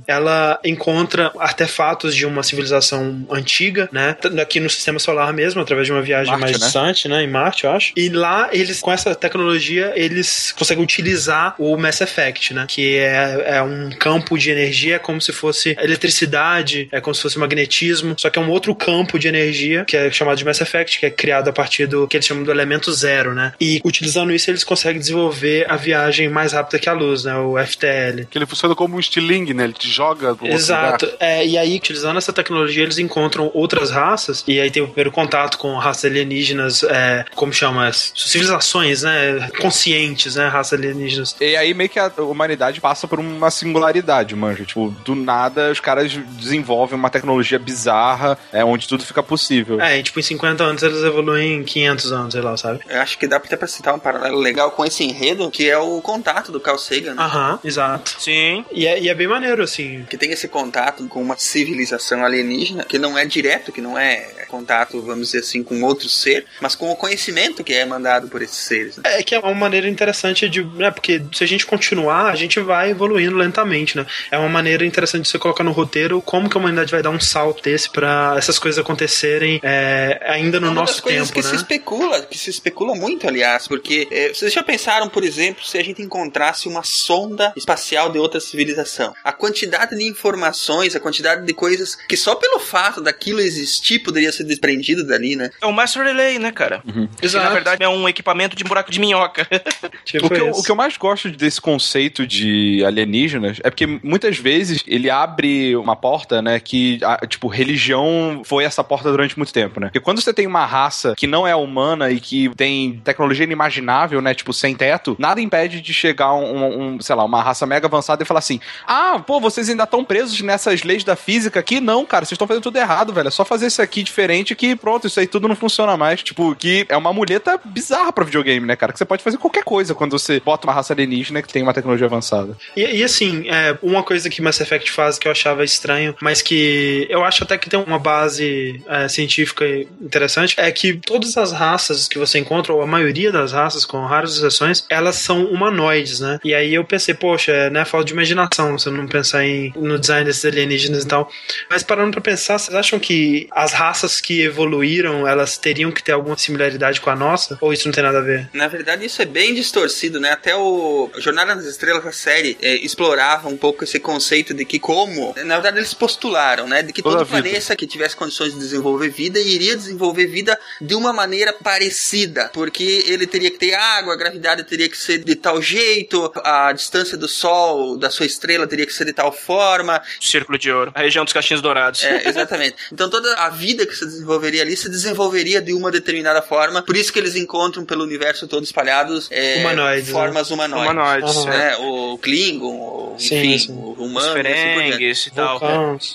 Speaker 3: ela encontra artefatos de uma civilização antiga, né? Aqui no sistema solar mesmo, através de uma viagem
Speaker 8: Marte,
Speaker 3: mais
Speaker 8: né?
Speaker 3: distante, né? Em Marte, eu acho. E lá, eles, com essa tecnologia, eles conseguem utilizar o Mass Effect, né? Que é, é um campo de energia, como se fosse eletricidade, é como se fosse magnetismo, só que é um outro campo de energia, que é chamado de Mass Effect, que é criado a partir do que eles chamam do elemento zero, né? E utilizando isso, eles conseguem desenvolver a viagem mais rápida que a luz, né? O FTL.
Speaker 5: Que ele funciona como um estilingue, né? Ele te joga pro outro
Speaker 3: Exato.
Speaker 5: lugar.
Speaker 3: É, e aí, utilizando essa tecnologia, eles encontram outras raças, e aí tem o primeiro contato com raças alienígenas, é, como chama? Civilizações, né? Conscientes, né? Raças alienígenas.
Speaker 8: E aí meio que a humanidade passa por uma singularidade, manja. Tipo, do nada os caras desenvolvem uma tecnologia bizarra, é, onde tudo fica possível.
Speaker 3: É, e, tipo, em 50 anos eles evoluem em 500 anos, sei lá, sabe?
Speaker 4: Eu acho que dá até pra citar um paralelo legal com esse enredo, que é o contato do Carl Sagan, né?
Speaker 3: Aham, exato.
Speaker 6: Sim.
Speaker 3: E é, e é bem maneiro, assim.
Speaker 4: Que tem esse contato com uma civilização alienígena, que não é direto, que não é contato, vamos dizer assim, com outro ser, mas com o conhecimento que é mandado por esses seres. né?
Speaker 3: É que é uma maneira interessante de. Né, porque se a gente continuar, a gente vai evoluindo lentamente, né? É uma maneira interessante de você colocar no roteiro como que a humanidade vai dar um salto desse pra essas coisas acontecerem é, ainda no
Speaker 4: É
Speaker 3: nosso tempo,
Speaker 4: que
Speaker 3: né?
Speaker 4: se especula, que se especula muito, aliás, porque é, vocês já pensaram, por exemplo, se a gente encontrasse uma sonda espacial de outra civilização? A quantidade de informações, a quantidade de coisas que só pelo fato daquilo existir poderia ser desprendido dali, né?
Speaker 6: É o Master Relay, né, cara? Que
Speaker 3: Exato.
Speaker 6: na verdade é um equipamento de buraco de minhoca.
Speaker 3: Tipo
Speaker 8: O que, eu, o que eu mais gosto desse conceito de alienígenas é porque muitas vezes ele abre uma porta, né? Que, a- tipo, religião foi essa porta durante muito tempo, né? Porque quando você tem uma raça que não é humana e que tem tecnologia inimaginável, né? Tipo, sem teto, nada impede de chegar um, um sei lá, uma raça mega avançada e falar assim: ah, pô, vocês ainda estão presos nessas leis da física aqui? Não, cara, vocês estão fazendo tudo errado, velho. É só fazer isso aqui diferente que pronto, isso aí tudo não funciona mais. Tipo, que é uma muleta bizarra pra videogame, né, cara? Que você pode fazer qualquer coisa quando você bota uma raça alienígena que tem uma tecnologia avançada.
Speaker 3: E, e assim, é, uma coisa que Mass Effect faz que eu achava estranho, mas que eu acho até que tem uma base é, científica interessante, é que todas as raças que você encontra, ou a maioria das raças, com raras exceções, elas são humanoides, né? E aí eu pensei, poxa, é né, falta de imaginação você não pensar em, no design desses alienígenas e tal. Mas parando pra pensar, vocês acham que as raças que evoluíram, elas teriam que ter alguma similaridade com a nossa? Ou isso não tem nada a ver?
Speaker 4: Na verdade, isso é bem distorcido, né? Até o Jornada nas Estrelas, a série, é, explorava um pouco esse conceito de que como... Na verdade, eles postularam, né? De que
Speaker 5: Toda
Speaker 4: todo planeta que tivesse condições de desenvolver vida iria desenvolver vida de uma maneira parecida. Porque ele teria que ter água, a gravidade teria que ser de tal jeito, a distância do Sol, da sua estrela, teria que ser de tal forma.
Speaker 6: Círculo de ouro. A região dos cachinhos dourados.
Speaker 4: É, exatamente. Então toda a vida que se desenvolveria ali se desenvolveria de uma determinada forma. Por isso que eles encontram pelo universo todo espalhados é,
Speaker 3: Humanoides,
Speaker 4: formas humanoides.
Speaker 6: Humanoides. É.
Speaker 4: Né? O Klingon, o,
Speaker 3: Sim,
Speaker 4: enfim,
Speaker 3: sim.
Speaker 4: o humano. assim
Speaker 6: ferengues e tal.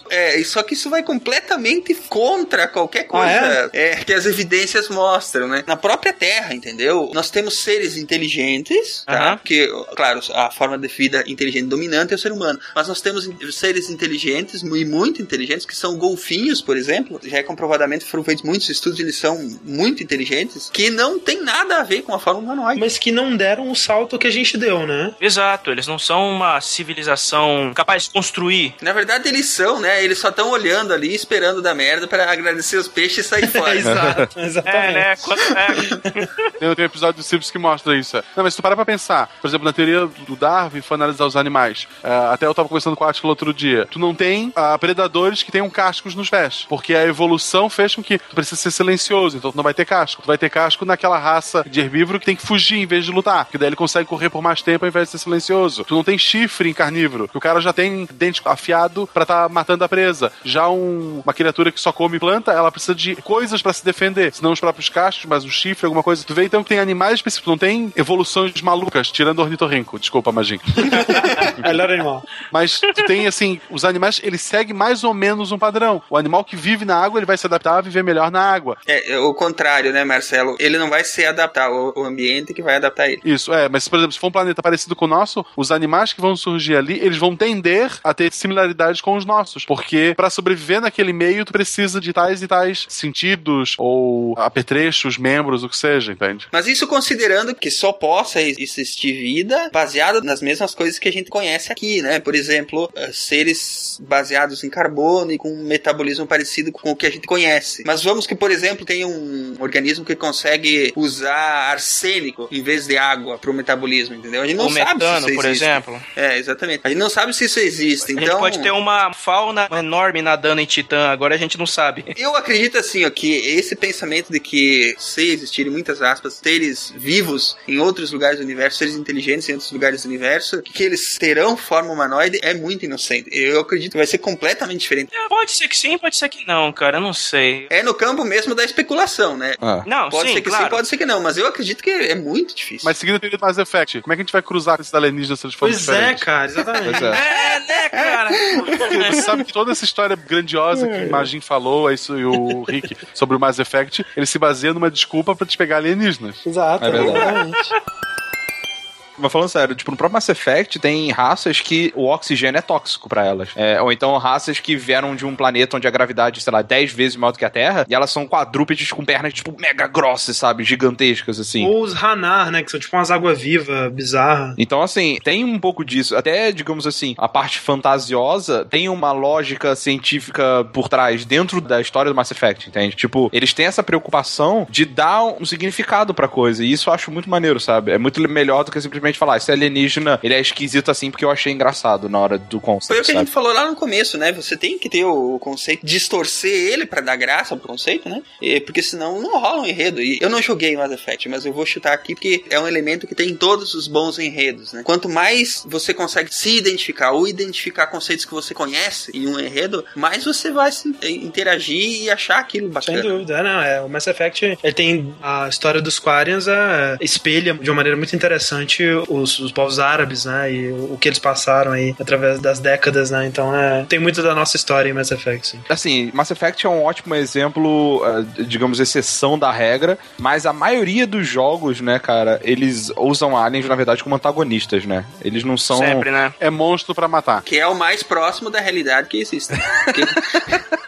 Speaker 4: É, e só que isso vai completamente contra qualquer coisa
Speaker 3: Ah,
Speaker 4: é, que as evidências mostram, né? Na própria Terra, entendeu? Nós temos seres inteligentes, tá? Porque, claro, a forma de vida inteligente dominante é o ser humano. Mas nós temos seres inteligentes e muito inteligentes, que são golfinhos, por exemplo. Já é comprovadamente, foram feitos muitos estudos, eles são muito inteligentes, que não tem nada a ver com a forma humanoide.
Speaker 3: Mas que não deram o salto que a gente deu, né?
Speaker 6: Exato, eles não são uma civilização capaz de construir.
Speaker 4: Na verdade, eles são, né? Eles só estão olhando ali, esperando dar merda para agradecer os peixes e sair fora.
Speaker 3: Exato,
Speaker 6: É,
Speaker 3: exatamente.
Speaker 6: né? Quando, é,
Speaker 5: Tem, tem um episódio do Simpsons que mostra isso. Não, mas se tu parar pra pensar, por exemplo, na teoria do Darwin, foi analisar os animais. É, até eu tava conversando com o Atila outro dia. Tu não tem ah, predadores que tenham cascos nos pés. Porque a evolução fez com que tu precisa ser silencioso, então tu não vai ter casco. Tu vai ter casco naquela raça de herbívoro que tem que fugir em vez de lutar. Porque daí ele consegue correr por mais tempo ao invés de ser silencioso. Tu não tem chifre em carnívoro. que O cara já tem dente afiado pra tá matando a presa. Já um- uma criatura que só come planta, ela precisa de coisas pra se defender. Senão os próprios cascos, mas o chifre, alguma coisa. Tu vê então que tem animais específicos, não tem evoluções malucas, tirando o ornitorrinco. Desculpa, Magin.
Speaker 3: Melhor animal.
Speaker 5: Mas tu tem, assim, os animais, eles seguem mais ou menos um padrão. O animal que vive na água, ele vai se adaptar a viver melhor na água.
Speaker 4: É, é o contrário, né, Marcelo? Ele não vai se adaptar ao ambiente que vai adaptar ele.
Speaker 5: Isso, é, mas por exemplo, se for um planeta parecido com o nosso, os animais que vão surgir ali, eles vão tender a ter similaridades com os nossos, porque para sobreviver naquele meio, tu precisa de tais e tais sentidos ou apetrechos, membros, o que seja, entende?
Speaker 4: Mas isso considerando que só possa existir vida baseada nas mesmas coisas que a gente conhece aqui, né? Por exemplo, eh, seres baseados em carbono e com um metabolismo parecido com o que a gente conhece. Mas vamos que, por exemplo, tem um organismo que consegue usar arsênico em vez de água para o metabolismo, entendeu? A gente não
Speaker 6: o
Speaker 4: sabe
Speaker 6: metano,
Speaker 4: se isso
Speaker 6: por
Speaker 4: existe.
Speaker 6: exemplo.
Speaker 4: É, exatamente. A gente não sabe se isso existe.
Speaker 6: A gente
Speaker 4: Então,
Speaker 6: pode ter uma fauna enorme nadando em Titã, agora a gente não sabe.
Speaker 4: Eu acredito assim, ó, que esse pensamento de que se existirem muitas aspas, seres vivos em outros lugares do universo, seres inteligentes em outros lugares do universo, que eles terão forma humanoide é muito inocente. Eu acredito que vai ser completamente diferente.
Speaker 6: É, Pode ser que sim, pode ser que não, cara, eu não sei.
Speaker 4: É no campo mesmo da especulação, né?
Speaker 8: Ah.
Speaker 6: Não,
Speaker 4: Pode
Speaker 6: sim,
Speaker 4: ser que
Speaker 6: claro.
Speaker 4: sim, pode ser que não, mas eu acredito que é muito difícil.
Speaker 5: Mas seguindo a teoria do Mass Effect, como é que a gente vai cruzar com esses alienígenas se eles forem
Speaker 3: Pois é, cara, exatamente.
Speaker 8: É.
Speaker 6: É, né, cara?
Speaker 5: Porque você sabe que toda essa história grandiosa que o Magin falou, é isso, e o Rick, sobre o Mass Effect, ele se baseia numa desculpa pra te pegar alienígenas.
Speaker 3: Exato,
Speaker 8: É verdade.
Speaker 3: exatamente.
Speaker 8: Mas falando sério, tipo, no próprio Mass Effect tem raças que o oxigênio é tóxico pra elas. É, ou então raças que vieram de um planeta onde a gravidade, sei lá, 10 vezes maior do que a Terra, e elas são quadrúpedes com pernas, tipo, mega grossas, sabe? Gigantescas, assim.
Speaker 3: Ou os Hanar, né? Que são tipo umas água-viva bizarra.
Speaker 8: Então, assim, tem um pouco disso. Até, digamos assim, a parte fantasiosa tem uma lógica científica por trás, dentro da história do Mass Effect, entende? Tipo, eles têm essa preocupação de dar um significado pra coisa. E isso eu acho muito maneiro, sabe? É muito melhor do que simplesmente falar, esse alienígena, ele é esquisito assim porque eu achei engraçado na hora do
Speaker 4: Foi
Speaker 8: conceito,
Speaker 4: o que a
Speaker 8: sabe?
Speaker 4: gente falou lá no começo, né? Você tem que ter o conceito, distorcer ele pra dar graça pro conceito, né? E- porque senão não rola um enredo. E eu não joguei Mass Effect, mas eu vou chutar aqui porque é um elemento que tem em todos os bons enredos, né? Quanto mais você consegue se identificar ou identificar conceitos que você conhece em um enredo, mais você vai se interagir e achar aquilo
Speaker 3: Sem
Speaker 4: bacana.
Speaker 3: dúvida, é, não, é, o Mass Effect, ele tem a história dos Quarians, é, espelha de uma maneira muito interessante os, os povos árabes, né, e o, o que eles passaram aí através das décadas, né, então é, tem muito da nossa história em Mass Effect, sim.
Speaker 8: Assim, Mass Effect é um ótimo exemplo, eh, digamos, exceção da regra, mas a maioria dos jogos, né, cara, eles usam aliens, na verdade, como antagonistas, né? Eles não são...
Speaker 6: Sempre, né?
Speaker 5: É monstro pra matar.
Speaker 4: Que é o mais próximo da realidade que existe. Porque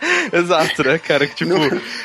Speaker 8: Exato, né, cara? Que, tipo...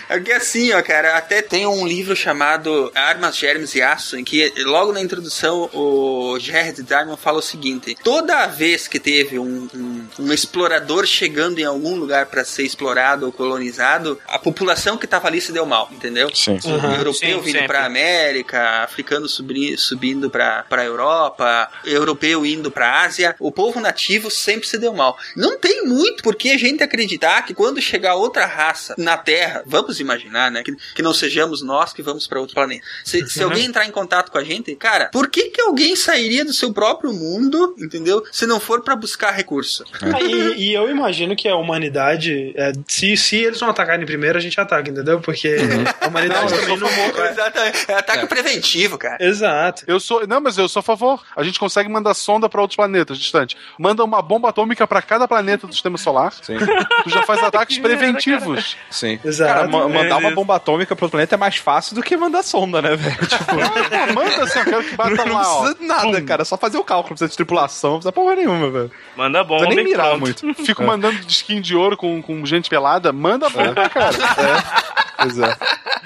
Speaker 4: É que assim, ó, cara, até tem um livro chamado Armas, Germes e Aço, em que logo na introdução o Jared Diamond fala o seguinte: toda vez que teve um, um, um explorador chegando em algum lugar para ser explorado ou colonizado, a população que tava ali se deu mal, entendeu?
Speaker 8: Sim.
Speaker 4: Um europeu
Speaker 6: Sim,
Speaker 4: vindo pra América, africano subindo pra, pra Europa, europeu indo pra Ásia, o povo nativo sempre se deu mal. Não tem muito porque a gente acreditar que quando chegar outra raça na Terra, vamos imaginar, né, que, que não sejamos nós que vamos pra outro planeta. Se, se alguém entrar em contato com a gente, cara, por que que alguém sairia do seu próprio mundo, entendeu? Se não for pra buscar recurso.
Speaker 3: Ah, e, e eu imagino que a humanidade, é, se, se eles não atacarem primeiro, a gente ataca, entendeu? Porque a humanidade também não...
Speaker 4: Exatamente. É ataque preventivo, cara.
Speaker 3: Exato.
Speaker 5: Eu sou. Não, mas eu sou a favor. A gente consegue mandar sonda pra outros planetas distantes. Manda uma bomba atômica pra cada planeta do sistema solar.
Speaker 8: Sim.
Speaker 5: Tu já faz ataques preventivos.
Speaker 8: Sim.
Speaker 3: Exato.
Speaker 8: Cara, ma- mandar uma bomba atômica pro planeta é mais fácil do que mandar sonda, né, velho? Tipo,
Speaker 5: manda assim, eu quero que bata
Speaker 8: não
Speaker 5: lá, ó.
Speaker 8: Precisa de nada, cara. É só fazer o cálculo, não precisa de tripulação, não precisa porra nenhuma, velho.
Speaker 6: Manda
Speaker 8: Não
Speaker 6: bomba
Speaker 8: precisa nem mirar
Speaker 6: pronto.
Speaker 8: muito.
Speaker 5: Fico mandando disquinho de ouro com, com gente pelada. Manda bomba, cara.
Speaker 8: Pois é.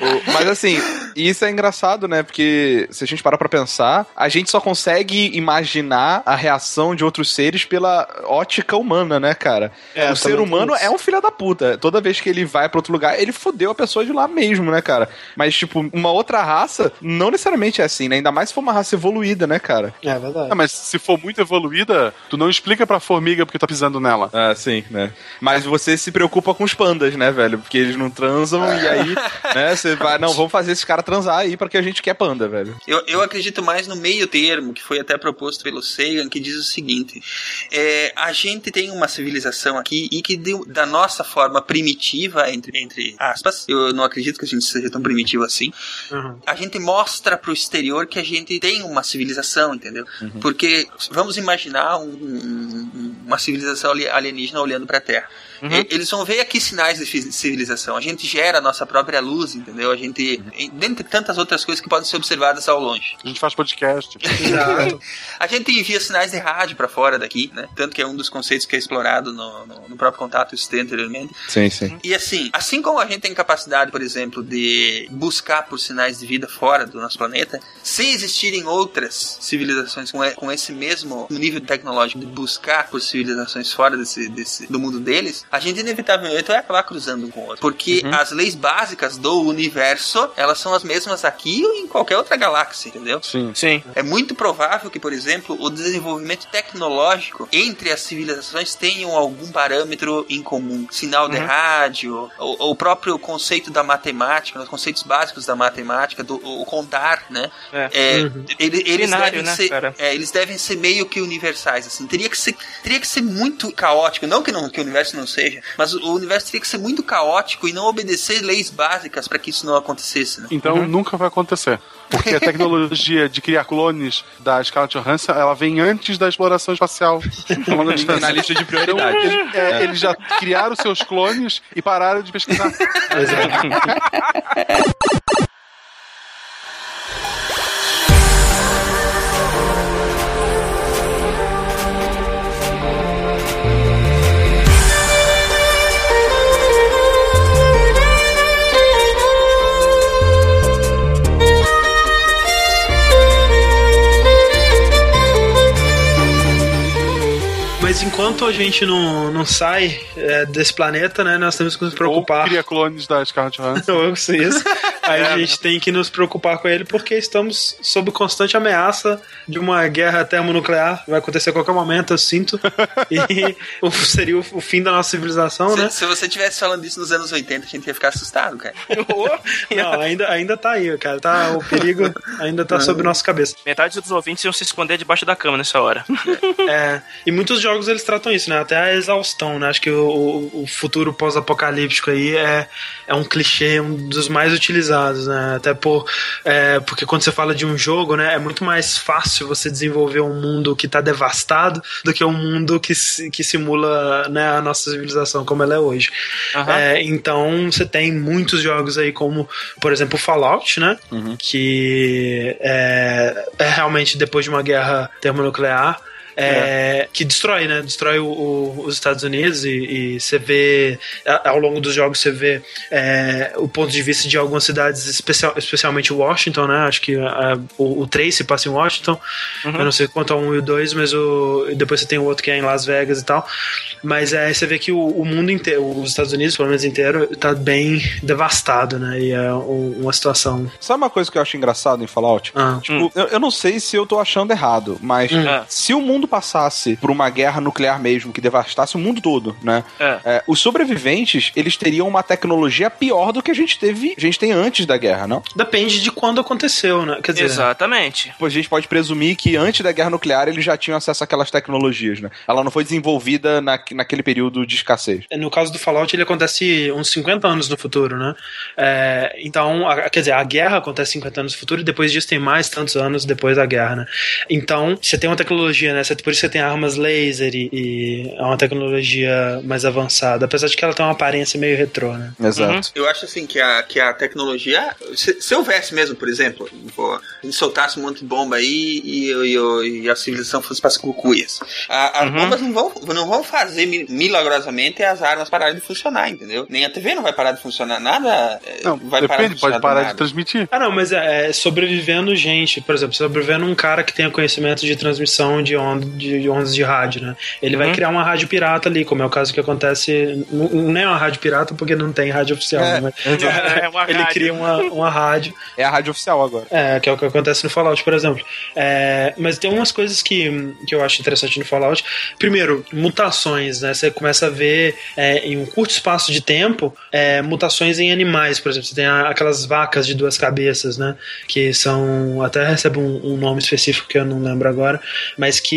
Speaker 8: O- Mas assim, isso é engraçado, né? Porque se a gente parar pra pensar, a gente só consegue imaginar a reação de outros seres pela ótica humana, né, cara?
Speaker 3: É,
Speaker 8: o ser
Speaker 3: também tem
Speaker 8: humano é um filho da puta. Toda vez que ele vai pra outro lugar, ele fodeu a pessoa de lá mesmo, né, cara? Mas, tipo, uma outra raça, não necessariamente é assim, né? Ainda mais se for uma raça evoluída, né, cara?
Speaker 3: É verdade.
Speaker 5: Ah, mas se for muito evoluída, tu não explica pra formiga porque tá pisando nela.
Speaker 8: Ah, sim, né? Mas você se preocupa com os pandas, né, velho? Porque eles não transam e aí, né, você vai, não, vamos fazer esses caras transar aí pra que a gente quer panda, velho.
Speaker 4: Eu, eu acredito mais no meio termo, que foi até proposto pelo Sagan, que diz o seguinte: é, a gente tem uma civilização aqui e que deu- da nossa forma primitiva, entre, entre aspas, eu não acredito que a gente seja tão primitivo assim,
Speaker 3: Uhum.
Speaker 4: a gente mostra pro exterior que a gente tem uma civilização, entendeu? Porque vamos imaginar um- um- uma civilização ali- alienígena olhando pra Terra. E- Eles vão ver aqui sinais de civilização. A gente gera a nossa própria luz, entendeu? A gente. Dentre tantas outras coisas que podem ser observadas ao longe.
Speaker 5: A gente faz podcast.
Speaker 3: Exato.
Speaker 4: A gente envia sinais de rádio pra fora daqui, né? Tanto que é um dos conceitos que é explorado no, no- no próprio contato, isso anteriormente.
Speaker 8: Sim, sim.
Speaker 4: E assim, assim como a gente tem capacidade, por exemplo, de buscar por sinais de vida fora do nosso planeta, se existirem outras civilizações com, com esse mesmo nível tecnológico de buscar por civilizações fora desse, desse- do mundo deles, a gente inevitavelmente vai acabar cruzando um com o outro. Porque as leis básicas do universo, elas são as mesmas aqui ou em qualquer outra galáxia, entendeu?
Speaker 5: Sim.
Speaker 6: Sim.
Speaker 4: É muito provável que, por exemplo, o desenvolvimento tecnológico entre as civilizações tenham algum parâmetro em comum. Sinal de rádio, o, o próprio conceito da matemática, os conceitos básicos da matemática, do o contar, né?
Speaker 6: É.
Speaker 4: É, ele- eles, Devem
Speaker 6: né,
Speaker 4: ser,
Speaker 6: cara?
Speaker 4: é, eles devem ser meio que universais, assim. Teria que ser, teria que ser muito caótico. Não que, não que o universo não seja, mas o universo teria que ser muito caótico e não obedecer leis básicas para que isso não acontecesse, né?
Speaker 5: Então nunca vai acontecer. Porque a tecnologia de criar clones da Scarlett Johansson, ela vem antes da exploração espacial.
Speaker 8: Na lista de
Speaker 5: Então,
Speaker 8: prioridades.
Speaker 5: ele- é, eles já criaram seus clones e pararam de pesquisar.
Speaker 3: Mas enquanto a gente não, não sai é, desse planeta, né, nós temos que nos
Speaker 5: Ou
Speaker 3: preocupar.
Speaker 5: cria clones da Scarlett Johansson.
Speaker 3: Ou isso. Aí a gente tem que nos preocupar com ele porque estamos sob constante ameaça de uma guerra termonuclear. Vai acontecer a qualquer momento, eu sinto. E seria o, o fim da nossa civilização,
Speaker 4: Se,
Speaker 3: né?
Speaker 4: se você tivesse falando isso nos anos 80, a gente ia ficar assustado, cara.
Speaker 3: Não, ainda, ainda tá aí, cara. Tá, o perigo ainda tá sobre nossa cabeça.
Speaker 6: Metade dos ouvintes iam se esconder debaixo da cama nessa hora.
Speaker 3: É, e muitos jogos eles tratam isso, né? Até a exaustão, né? Acho que o, o- futuro pós-apocalíptico aí é, é um clichê, um dos mais utilizados, né? Até por, é, porque quando você fala de um jogo, né? É muito mais fácil você desenvolver um mundo que tá devastado do que um mundo que, que simula né, a nossa civilização como ela é hoje.
Speaker 6: Aham.
Speaker 3: É, então você tem muitos jogos aí como, por exemplo, Fallout, né? Que é, é realmente depois de uma guerra termonuclear. É, que destrói, né? Destrói o- o- os Estados Unidos e, e você vê ao longo dos jogos você vê é, o ponto de vista de algumas cidades, especial, especialmente Washington, né? Acho que a- o, o 3 se passa em Washington. Eu não sei quanto ao 1 e o 2, mas o, depois você tem o outro que é em Las Vegas e tal. Mas é, você vê que o, o mundo inteiro, os Estados Unidos, pelo menos inteiro, tá bem devastado, né? E é um- uma situação.
Speaker 8: Sabe uma coisa que eu acho engraçado em Fallout?
Speaker 3: Ah,
Speaker 8: Tipo, eu, eu não sei se eu tô achando errado, mas
Speaker 6: Ah.
Speaker 8: se o mundo passasse por uma guerra nuclear mesmo, que devastasse o mundo todo, né?
Speaker 6: É.
Speaker 8: É, os sobreviventes, eles teriam uma tecnologia pior do que a gente teve, a gente tem antes da guerra, não?
Speaker 3: depende de quando aconteceu, né? Quer dizer,
Speaker 6: Exatamente.
Speaker 8: Tipo, a gente pode presumir que antes da guerra nuclear eles já tinham acesso àquelas tecnologias, né? Ela não foi desenvolvida na, naquele período de escassez.
Speaker 3: no caso do Fallout, ele acontece uns 50 anos no futuro, né? É, então, a- quer dizer, a guerra acontece 50 anos no futuro e depois disso tem mais tantos anos depois da guerra, né? Então, você tem uma tecnologia, né? Você- Por isso você tem armas laser e, e é uma tecnologia mais avançada, apesar de que ela tem uma aparência meio retrô, né?
Speaker 8: Exato.
Speaker 4: Eu acho assim que a, que a tecnologia. Se, se houvesse mesmo, por exemplo, a gente soltasse um monte de bomba aí e, e- e a civilização fosse para as cucuias. A- As bombas não vão, não vão fazer mi- milagrosamente as armas pararem de funcionar, entendeu? Nem a TV não vai parar de funcionar, nada é,
Speaker 5: Não,
Speaker 4: vai parar de
Speaker 5: depende,
Speaker 4: funcionar.
Speaker 5: pode parar de transmitir.
Speaker 3: Ah, não, mas é, é sobrevivendo gente, por exemplo, sobrevivendo um cara que tenha conhecimento de transmissão de onda de ondas de rádio, né? Ele vai
Speaker 6: Uhum.
Speaker 3: criar uma rádio pirata ali, como é o caso que acontece. Não é uma rádio pirata porque não tem rádio oficial,
Speaker 8: É,
Speaker 3: né?
Speaker 6: É uma
Speaker 3: Ele cria uma, uma rádio
Speaker 8: É a rádio oficial agora.
Speaker 3: é, que é o que acontece no Fallout, por exemplo. É, mas tem umas coisas que, que eu acho interessante no Fallout. Primeiro, mutações, né? Você começa a ver é, em um curto espaço de tempo é, mutações em animais, por exemplo. Você tem a- aquelas vacas de duas cabeças, né? Que são. Até recebe um, um nome específico que eu não lembro agora, mas que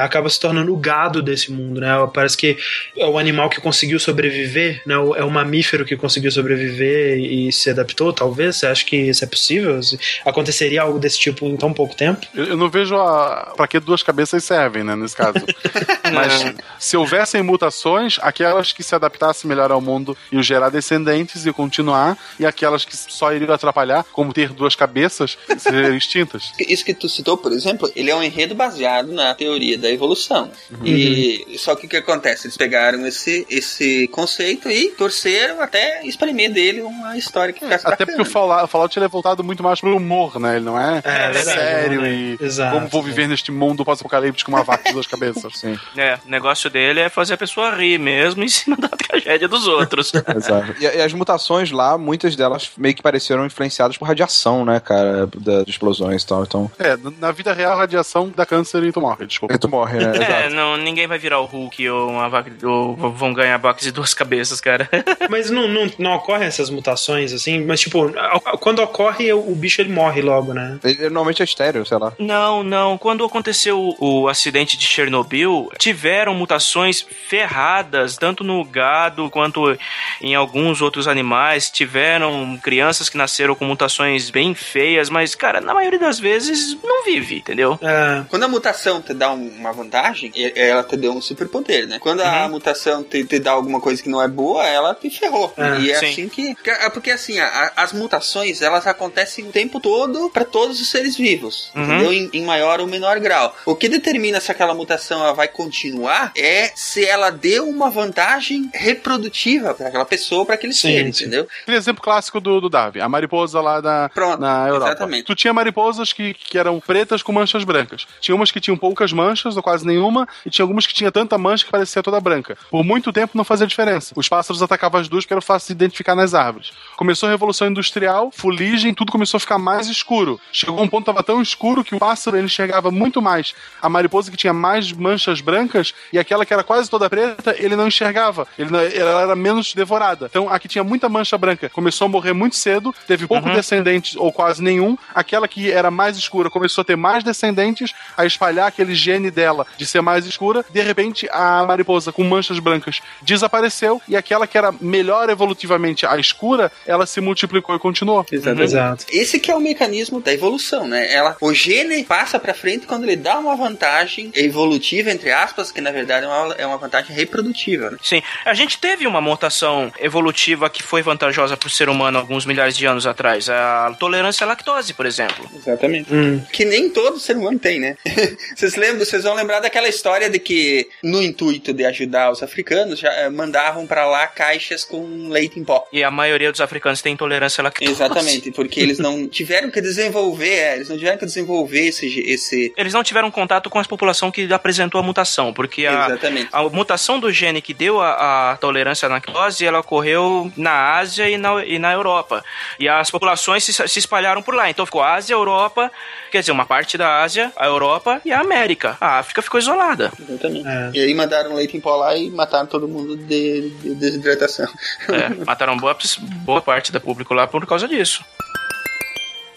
Speaker 3: acaba se tornando o gado desse mundo, né? Parece que é o animal que conseguiu sobreviver, né? É o mamífero que conseguiu sobreviver e se adaptou, talvez. Você acha que isso é possível? Aconteceria algo desse tipo em tão pouco tempo?
Speaker 5: Eu, eu não vejo a, pra que duas cabeças servem, né, nesse caso. Mas se houvessem mutações, aquelas que se adaptassem melhor ao mundo iam gerar descendentes e continuar, e aquelas que só iriam atrapalhar, como ter duas cabeças, seriam extintas.
Speaker 4: Isso que tu citou, por exemplo, ele é um enredo baseado na teoria da evolução. E só que o que acontece? Eles pegaram esse, esse conceito e torceram até espremer dele uma história que ficasse
Speaker 5: Até porque o Fallout, ele é voltado muito mais pro humor, né? Ele não é,
Speaker 3: É, verdade,
Speaker 5: sério
Speaker 3: né?
Speaker 5: e
Speaker 3: Exato,
Speaker 5: como vou viver neste mundo pós-apocalíptico com uma vaca de duas cabeças.
Speaker 8: Sim,
Speaker 6: É, o negócio dele é fazer a pessoa rir mesmo em cima da tragédia dos outros.
Speaker 8: exato. E, e as mutações lá, muitas delas meio que pareceram influenciadas por radiação, né, cara? Da, de explosões e tal. Então,
Speaker 5: É, na vida real, a radiação dá câncer e tu morre, desculpa.
Speaker 8: Tu morre, né?
Speaker 6: É,
Speaker 8: Exato.
Speaker 6: não, ninguém vai virar o Hulk ou, uma vaca, ou vão ganhar vacas de duas cabeças, cara.
Speaker 3: Mas não, não, não ocorrem essas mutações assim? Mas, tipo, a- quando ocorre, o, o bicho ele morre logo, né?
Speaker 8: Ele normalmente é estéreo, sei lá.
Speaker 6: Não, não. Quando aconteceu o acidente de Chernobyl, tiveram mutações ferradas, tanto no gado quanto em alguns outros animais. Tiveram crianças que nasceram com mutações bem feias, mas, cara, na maioria das vezes não vive, entendeu?
Speaker 3: É,
Speaker 4: Quando a mutação te dá um- uma vantagem, e- ela te deu um superpoder, né? Quando a
Speaker 6: Uhum.
Speaker 4: mutação te, te dá alguma coisa que não é boa, ela te ferrou.
Speaker 3: É,
Speaker 4: e é
Speaker 6: sim.
Speaker 4: assim que. é Porque assim, a- as mutações elas acontecem o tempo todo para todos os seres vivos,
Speaker 6: Uhum.
Speaker 4: entendeu? Em, em maior ou menor grau. O que determina se aquela mutação ela vai continuar é se ela deu uma vantagem reprodutiva para aquela pessoa, para aquele
Speaker 3: Sim,
Speaker 4: ser, entendeu?
Speaker 5: Aquele exemplo clássico do, do Darwin, a mariposa lá da,
Speaker 4: Pronto,
Speaker 5: na Europa.
Speaker 4: exatamente.
Speaker 5: Tu tinha mariposas que, que eram pretas com manchas brancas. Tinha umas que tinham poucas manchas, ou quase nenhuma, e tinha algumas que tinha tanta mancha que parecia toda branca. Por muito tempo não fazia diferença. Os pássaros atacavam as duas porque era fácil de identificar nas árvores. Começou a Revolução Industrial, fuligem, tudo começou a ficar mais escuro. Chegou um ponto que estava tão escuro que o pássaro ele enxergava muito mais a mariposa que tinha mais manchas brancas e aquela que era quase toda preta, ele não enxergava. Ele não- ela era menos devorada. Então, a que tinha muita mancha branca começou a morrer muito cedo, teve pouco descendentes ou quase nenhum. Aquela que era mais escura começou a ter mais descendentes, a espalhar aquele gene dela de ser mais escura. De repente, a mariposa com manchas brancas desapareceu e aquela que era melhor evolutivamente a escura, ela se multiplicou e continuou.
Speaker 4: Exatamente.
Speaker 3: exato.
Speaker 4: Esse que é o mecanismo da evolução, né? Ela, o gene passa pra frente quando ele dá uma vantagem evolutiva, entre aspas, que na verdade é uma, é uma vantagem reprodutiva, né?
Speaker 6: Sim, a gente teve uma mutação evolutiva que foi vantajosa para o ser humano alguns milhares de anos atrás. A tolerância à lactose, por exemplo.
Speaker 4: Exatamente.
Speaker 3: Hum.
Speaker 4: Que nem todo ser humano tem, né? vocês lembram, vocês vão lembrar daquela história de que, no intuito de ajudar os africanos, já eh, mandavam pra lá caixas com leite em pó.
Speaker 6: E a maioria dos africanos tem intolerância à lactose.
Speaker 4: Exatamente, porque eles não tiveram que desenvolver, é, eles não tiveram que desenvolver esse, esse
Speaker 6: Eles não tiveram contato com a população que apresentou a mutação, porque a,
Speaker 4: exatamente.
Speaker 6: a mutação do gene que deu a, a tolerância à lactose, ela ocorreu na Ásia e na, e na Europa. E as populações se, se espalharam por lá. Então ficou Ásia, Europa, quer dizer, uma parte da Ásia, a Europa e a América. A África ficou isolada.
Speaker 4: Exatamente.
Speaker 3: É.
Speaker 4: E aí mandaram leite em pó lá e mataram todo mundo de, de desidratação.
Speaker 6: É, mataram boa, boa parte do público lá por causa disso.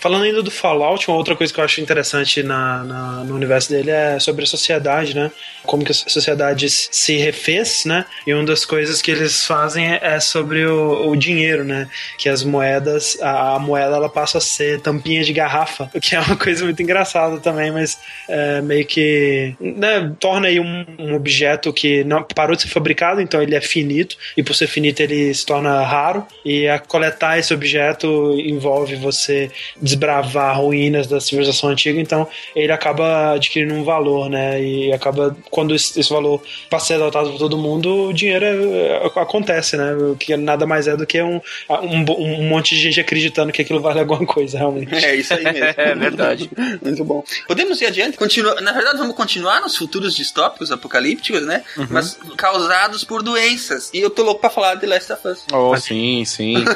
Speaker 3: Falando ainda do Fallout, uma outra coisa que eu acho interessante na, na- no universo dele é sobre a sociedade, né? Como que a sociedade se refez, né? E uma das coisas que eles fazem é- é sobre o, o dinheiro, né? Que as moedas, a, a moeda ela passa a ser tampinha de garrafa, o que é uma coisa muito engraçada também, mas é, meio que né, torna aí um, um objeto que não parou de ser fabricado, então ele é finito, e por ser finito ele se torna raro, e a coletar esse objeto envolve você desbravar ruínas da civilização antiga, então ele acaba adquirindo um valor, né? E acaba, quando esse, esse valor passa a ser adotado por todo mundo, o dinheiro é- é- acontece, né? O que nada mais é do que um, um, um monte de gente acreditando que aquilo vale alguma coisa, realmente.
Speaker 4: É isso aí mesmo.
Speaker 6: É verdade.
Speaker 4: Muito bom. Podemos ir adiante? Continua... Na verdade, vamos continuar nos futuros distópicos, apocalípticos, né? Mas causados por doenças. E eu tô louco pra falar de Last of Us.
Speaker 8: Oh, sim, sim.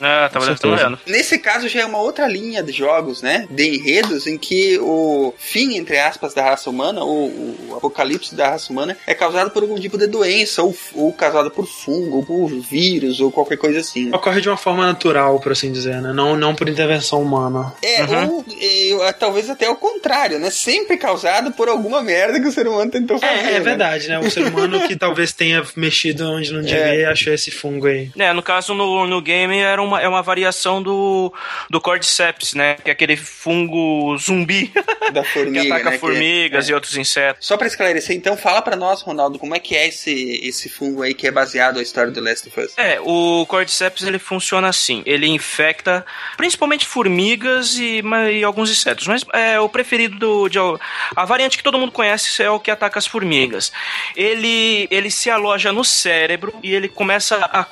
Speaker 6: Ah, tava.
Speaker 4: Nesse caso já é uma outra linha de jogos, né? De enredos em que o fim, entre aspas, da raça humana, ou o apocalipse da raça humana, é causado por algum tipo de doença, ou, ou causado por fungo, ou por vírus, ou qualquer coisa assim. né?
Speaker 3: Ocorre de uma forma natural, por assim dizer, né? Não, não por intervenção humana.
Speaker 4: É, ou eh, talvez até o contrário, né? Sempre causado por alguma merda que o ser humano tentou fazer.
Speaker 3: É, é
Speaker 4: né?
Speaker 3: verdade, né? O ser humano que talvez tenha mexido onde não devia e achou esse fungo aí.
Speaker 6: É, no caso, no, no game era uma, é uma variação do, do Cordyceps, né? Que é aquele fungo zumbi
Speaker 4: Da
Speaker 6: que
Speaker 4: formiga,
Speaker 6: ataca
Speaker 4: né? que-
Speaker 6: formigas
Speaker 4: é.
Speaker 6: e outros insetos.
Speaker 4: Só pra esclarecer, então, fala pra nós, Ronaldo, como é que é esse, esse fungo aí que é baseado na história do Last of Us?
Speaker 6: É, o Cordyceps ele funciona assim. Ele infecta principalmente formigas e, e alguns insetos. Mas é o preferido do. De, a variante que todo mundo conhece é o que ataca as formigas. Ele, ele se aloja no cérebro e ele começa a,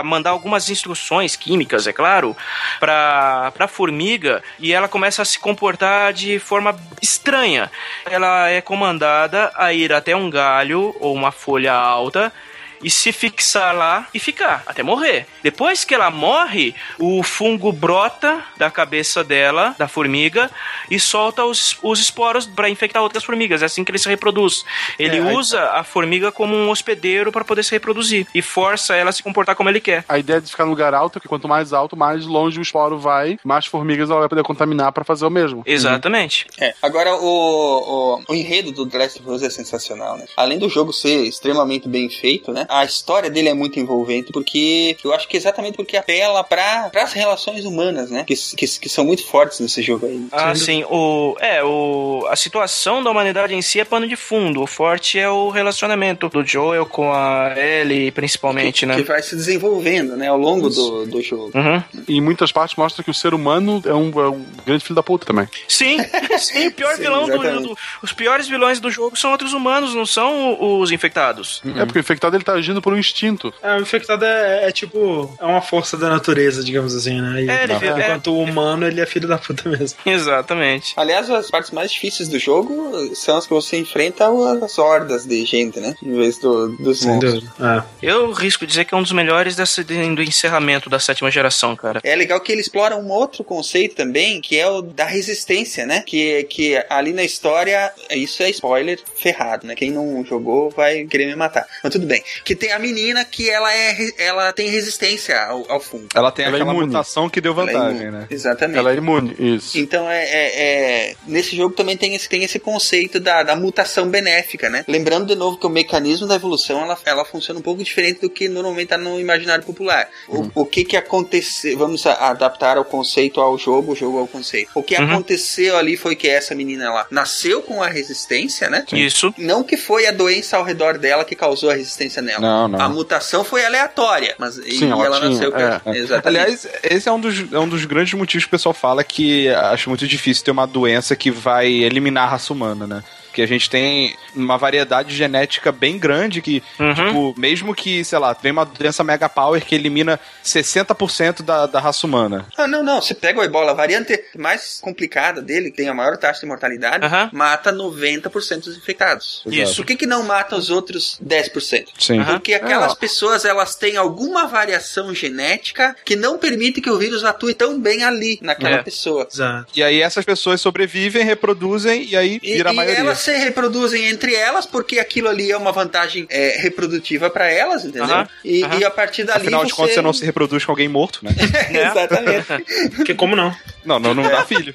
Speaker 6: a mandar algumas instruções químicas, é claro, para a formiga e ela começa a se comportar de forma estranha. Ela é comandada a ir até um galho ou uma folha alta e se fixar lá e ficar até morrer. Depois que ela morre, o fungo brota da cabeça dela, da formiga, e solta os, os esporos para infectar outras formigas. É assim que ele se reproduz. Ele
Speaker 4: É,
Speaker 6: usa a formiga como um hospedeiro para poder se reproduzir e força ela a se comportar como ele quer.
Speaker 5: A ideia de ficar no lugar alto é que quanto mais alto, mais longe o esporo vai, mais formigas ela vai poder contaminar pra fazer o mesmo.
Speaker 6: Exatamente.
Speaker 4: É, agora o, o, o enredo do The Last of Us é sensacional, né? Além do jogo ser extremamente bem feito, né? A história dele é muito envolvente, porque eu acho que exatamente porque apela para as relações humanas, né? Que, que, que são muito fortes nesse jogo aí.
Speaker 6: Ah, sim. O, é, o, a situação da humanidade em si é pano de fundo. O forte é o relacionamento do Joel com a Ellie, principalmente,
Speaker 4: que,
Speaker 6: né?
Speaker 4: que vai se desenvolvendo, né? Ao longo do, do jogo.
Speaker 6: Uhum.
Speaker 5: E em muitas partes mostra que o ser humano é um, é um grande filho da puta também.
Speaker 6: Sim, sim, o pior
Speaker 4: Sim,
Speaker 6: vilão do, do- Os piores vilões do jogo são outros humanos, não são os infectados.
Speaker 5: É porque o infectado ele tá agindo por um instinto.
Speaker 3: É, o infectado é, é tipo. É uma força da natureza, digamos assim, né? E,
Speaker 6: É, ele- é-
Speaker 3: enquanto o humano, ele é filho da puta mesmo.
Speaker 6: Exatamente.
Speaker 4: Aliás, as partes mais difíceis do jogo são as que você enfrenta as hordas de gente, né? Em vez do, dos
Speaker 3: Sem
Speaker 4: monstros.
Speaker 3: É.
Speaker 6: Eu risco dizer que é um dos melhores dessa, do encerramento da sétima geração, cara.
Speaker 4: É legal que ele explora um outro conceito também, que é o da resistência, né? Que, que ali na história, isso é spoiler ferrado, né? Quem não jogou vai querer me matar. Mas tudo bem. Que tem a menina que ela é ela tem resistência ao, ao fungo.
Speaker 8: Ela tem
Speaker 5: Ela é
Speaker 8: aquela
Speaker 5: imune.
Speaker 8: mutação que deu
Speaker 4: é
Speaker 8: vantagem,
Speaker 4: imune.
Speaker 8: né?
Speaker 4: Exatamente.
Speaker 5: Ela é imune, isso.
Speaker 4: Então é, é- é- nesse jogo também tem esse, tem esse conceito da, da mutação benéfica, né? Lembrando de novo que o mecanismo da evolução ela, ela funciona um pouco diferente do que normalmente está no imaginário popular. O, o que que aconteceu? Vamos a- adaptar o conceito ao jogo, o jogo ao conceito. O que
Speaker 6: Uhum.
Speaker 4: aconteceu ali foi que essa menina ela nasceu com a resistência, né?
Speaker 6: Isso.
Speaker 4: Não que foi a doença ao redor dela que causou a resistência nela.
Speaker 8: Não, não.
Speaker 4: A mutação foi aleatória, mas e
Speaker 5: Sim, ela
Speaker 4: ela
Speaker 5: tinha,
Speaker 4: nasceu
Speaker 5: é.
Speaker 4: Exatamente.
Speaker 8: Aliás, esse é um, dos, é um dos grandes motivos que o pessoal fala que acho muito difícil ter uma doença que vai eliminar a raça humana, né? Porque a gente tem uma variedade genética bem grande que,
Speaker 6: Uhum.
Speaker 8: tipo, mesmo que, sei lá, vem uma doença mega power que elimina 60% da, da raça humana.
Speaker 4: Ah, não, não. Você pega o ebola, a variante mais complicada dele, que tem a maior taxa de mortalidade,
Speaker 6: Aham.
Speaker 4: mata 90% dos infectados.
Speaker 6: Isso.
Speaker 4: Por que, que não mata os outros 10%?
Speaker 8: Sim.
Speaker 6: Aham.
Speaker 4: Porque aquelas
Speaker 8: É.
Speaker 4: pessoas elas têm alguma variação genética que não permite que o vírus atue tão bem ali, naquela
Speaker 6: É.
Speaker 4: pessoa.
Speaker 3: Exato.
Speaker 8: E aí essas pessoas sobrevivem, reproduzem e aí
Speaker 4: E,
Speaker 8: vira a
Speaker 4: e
Speaker 8: maioria.
Speaker 4: elas se reproduzem entre elas porque aquilo ali é uma vantagem é, reprodutiva para elas, entendeu?
Speaker 6: Aham,
Speaker 4: E,
Speaker 6: aham.
Speaker 4: e a partir dali
Speaker 8: Afinal de contas, você não se reproduz com alguém morto, né?
Speaker 6: né?
Speaker 4: Exatamente.
Speaker 3: Porque como não?
Speaker 8: Não, não, não dá filho.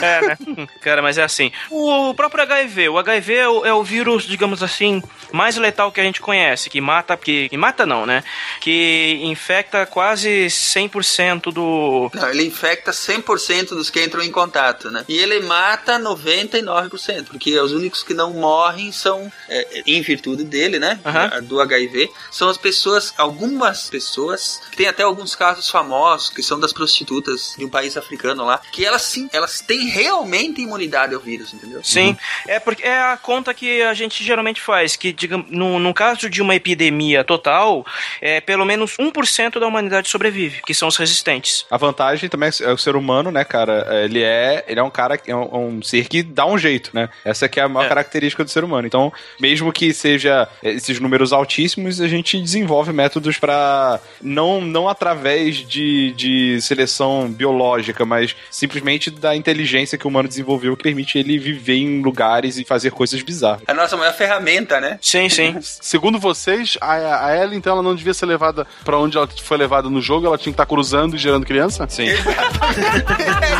Speaker 6: É, né? Cara, mas é assim. O próprio HIV, o HIV é o, é o vírus, digamos assim, mais letal que a gente conhece, que mata, que, que mata não, né? Que infecta quase 100% do...
Speaker 4: Não, ele infecta 100% dos que entram em contato, né? E ele mata 99%, porque os únicos que não morrem são, é, em virtude dele, né?
Speaker 6: Aham.
Speaker 4: Do HIV, são as pessoas, algumas pessoas, tem até alguns casos famosos, que são das prostitutas de um país africano comentando lá, que elas sim, elas têm realmente imunidade ao vírus, entendeu?
Speaker 6: Sim, é porque é a conta que a gente geralmente faz, que digamos, no, no caso de uma epidemia total, é, pelo menos 1% da humanidade sobrevive, que são os resistentes.
Speaker 8: A vantagem também é o ser humano, né, cara? Ele é, ele é um cara, é um, um ser que dá um jeito, né? Essa que é a maior
Speaker 6: É.
Speaker 8: característica do ser humano. Então, mesmo que seja esses números altíssimos, a gente desenvolve métodos para não não através de, de seleção biológica, mas simplesmente da inteligência que o humano desenvolveu que permite ele viver em lugares e fazer coisas bizarras.
Speaker 4: A nossa maior ferramenta, né?
Speaker 6: Sim, sim.
Speaker 5: Segundo vocês, a, a Ellie, então, ela não devia ser levada pra onde ela foi levada no jogo, ela tinha que estar cruzando e gerando criança?
Speaker 8: Sim.
Speaker 9: É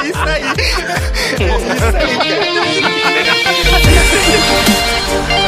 Speaker 9: isso aí.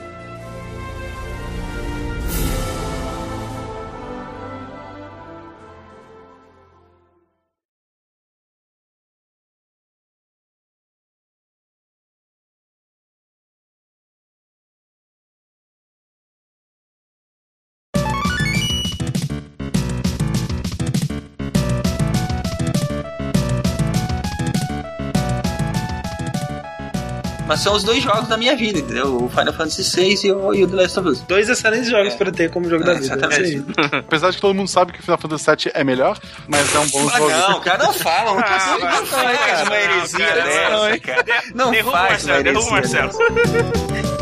Speaker 4: Mas são os dois jogos da minha vida, entendeu? O Final Fantasy VI e o, e o The Last of Us.
Speaker 3: Dois excelentes jogos pra ter como jogo da vida.
Speaker 4: exatamente.
Speaker 3: É aí.
Speaker 5: Apesar de que todo mundo sabe que o Final Fantasy VII é melhor, mas é um bom
Speaker 4: Ah,
Speaker 5: jogo.
Speaker 4: não, cara, não fala. Não,
Speaker 6: Ah,
Speaker 4: não faz uma heresia
Speaker 6: cara,
Speaker 4: dessa,
Speaker 6: não,
Speaker 4: cara. Não
Speaker 6: Derruba o
Speaker 4: faz uma
Speaker 6: Marcelo, derruba o
Speaker 4: heresia
Speaker 6: Marcelo.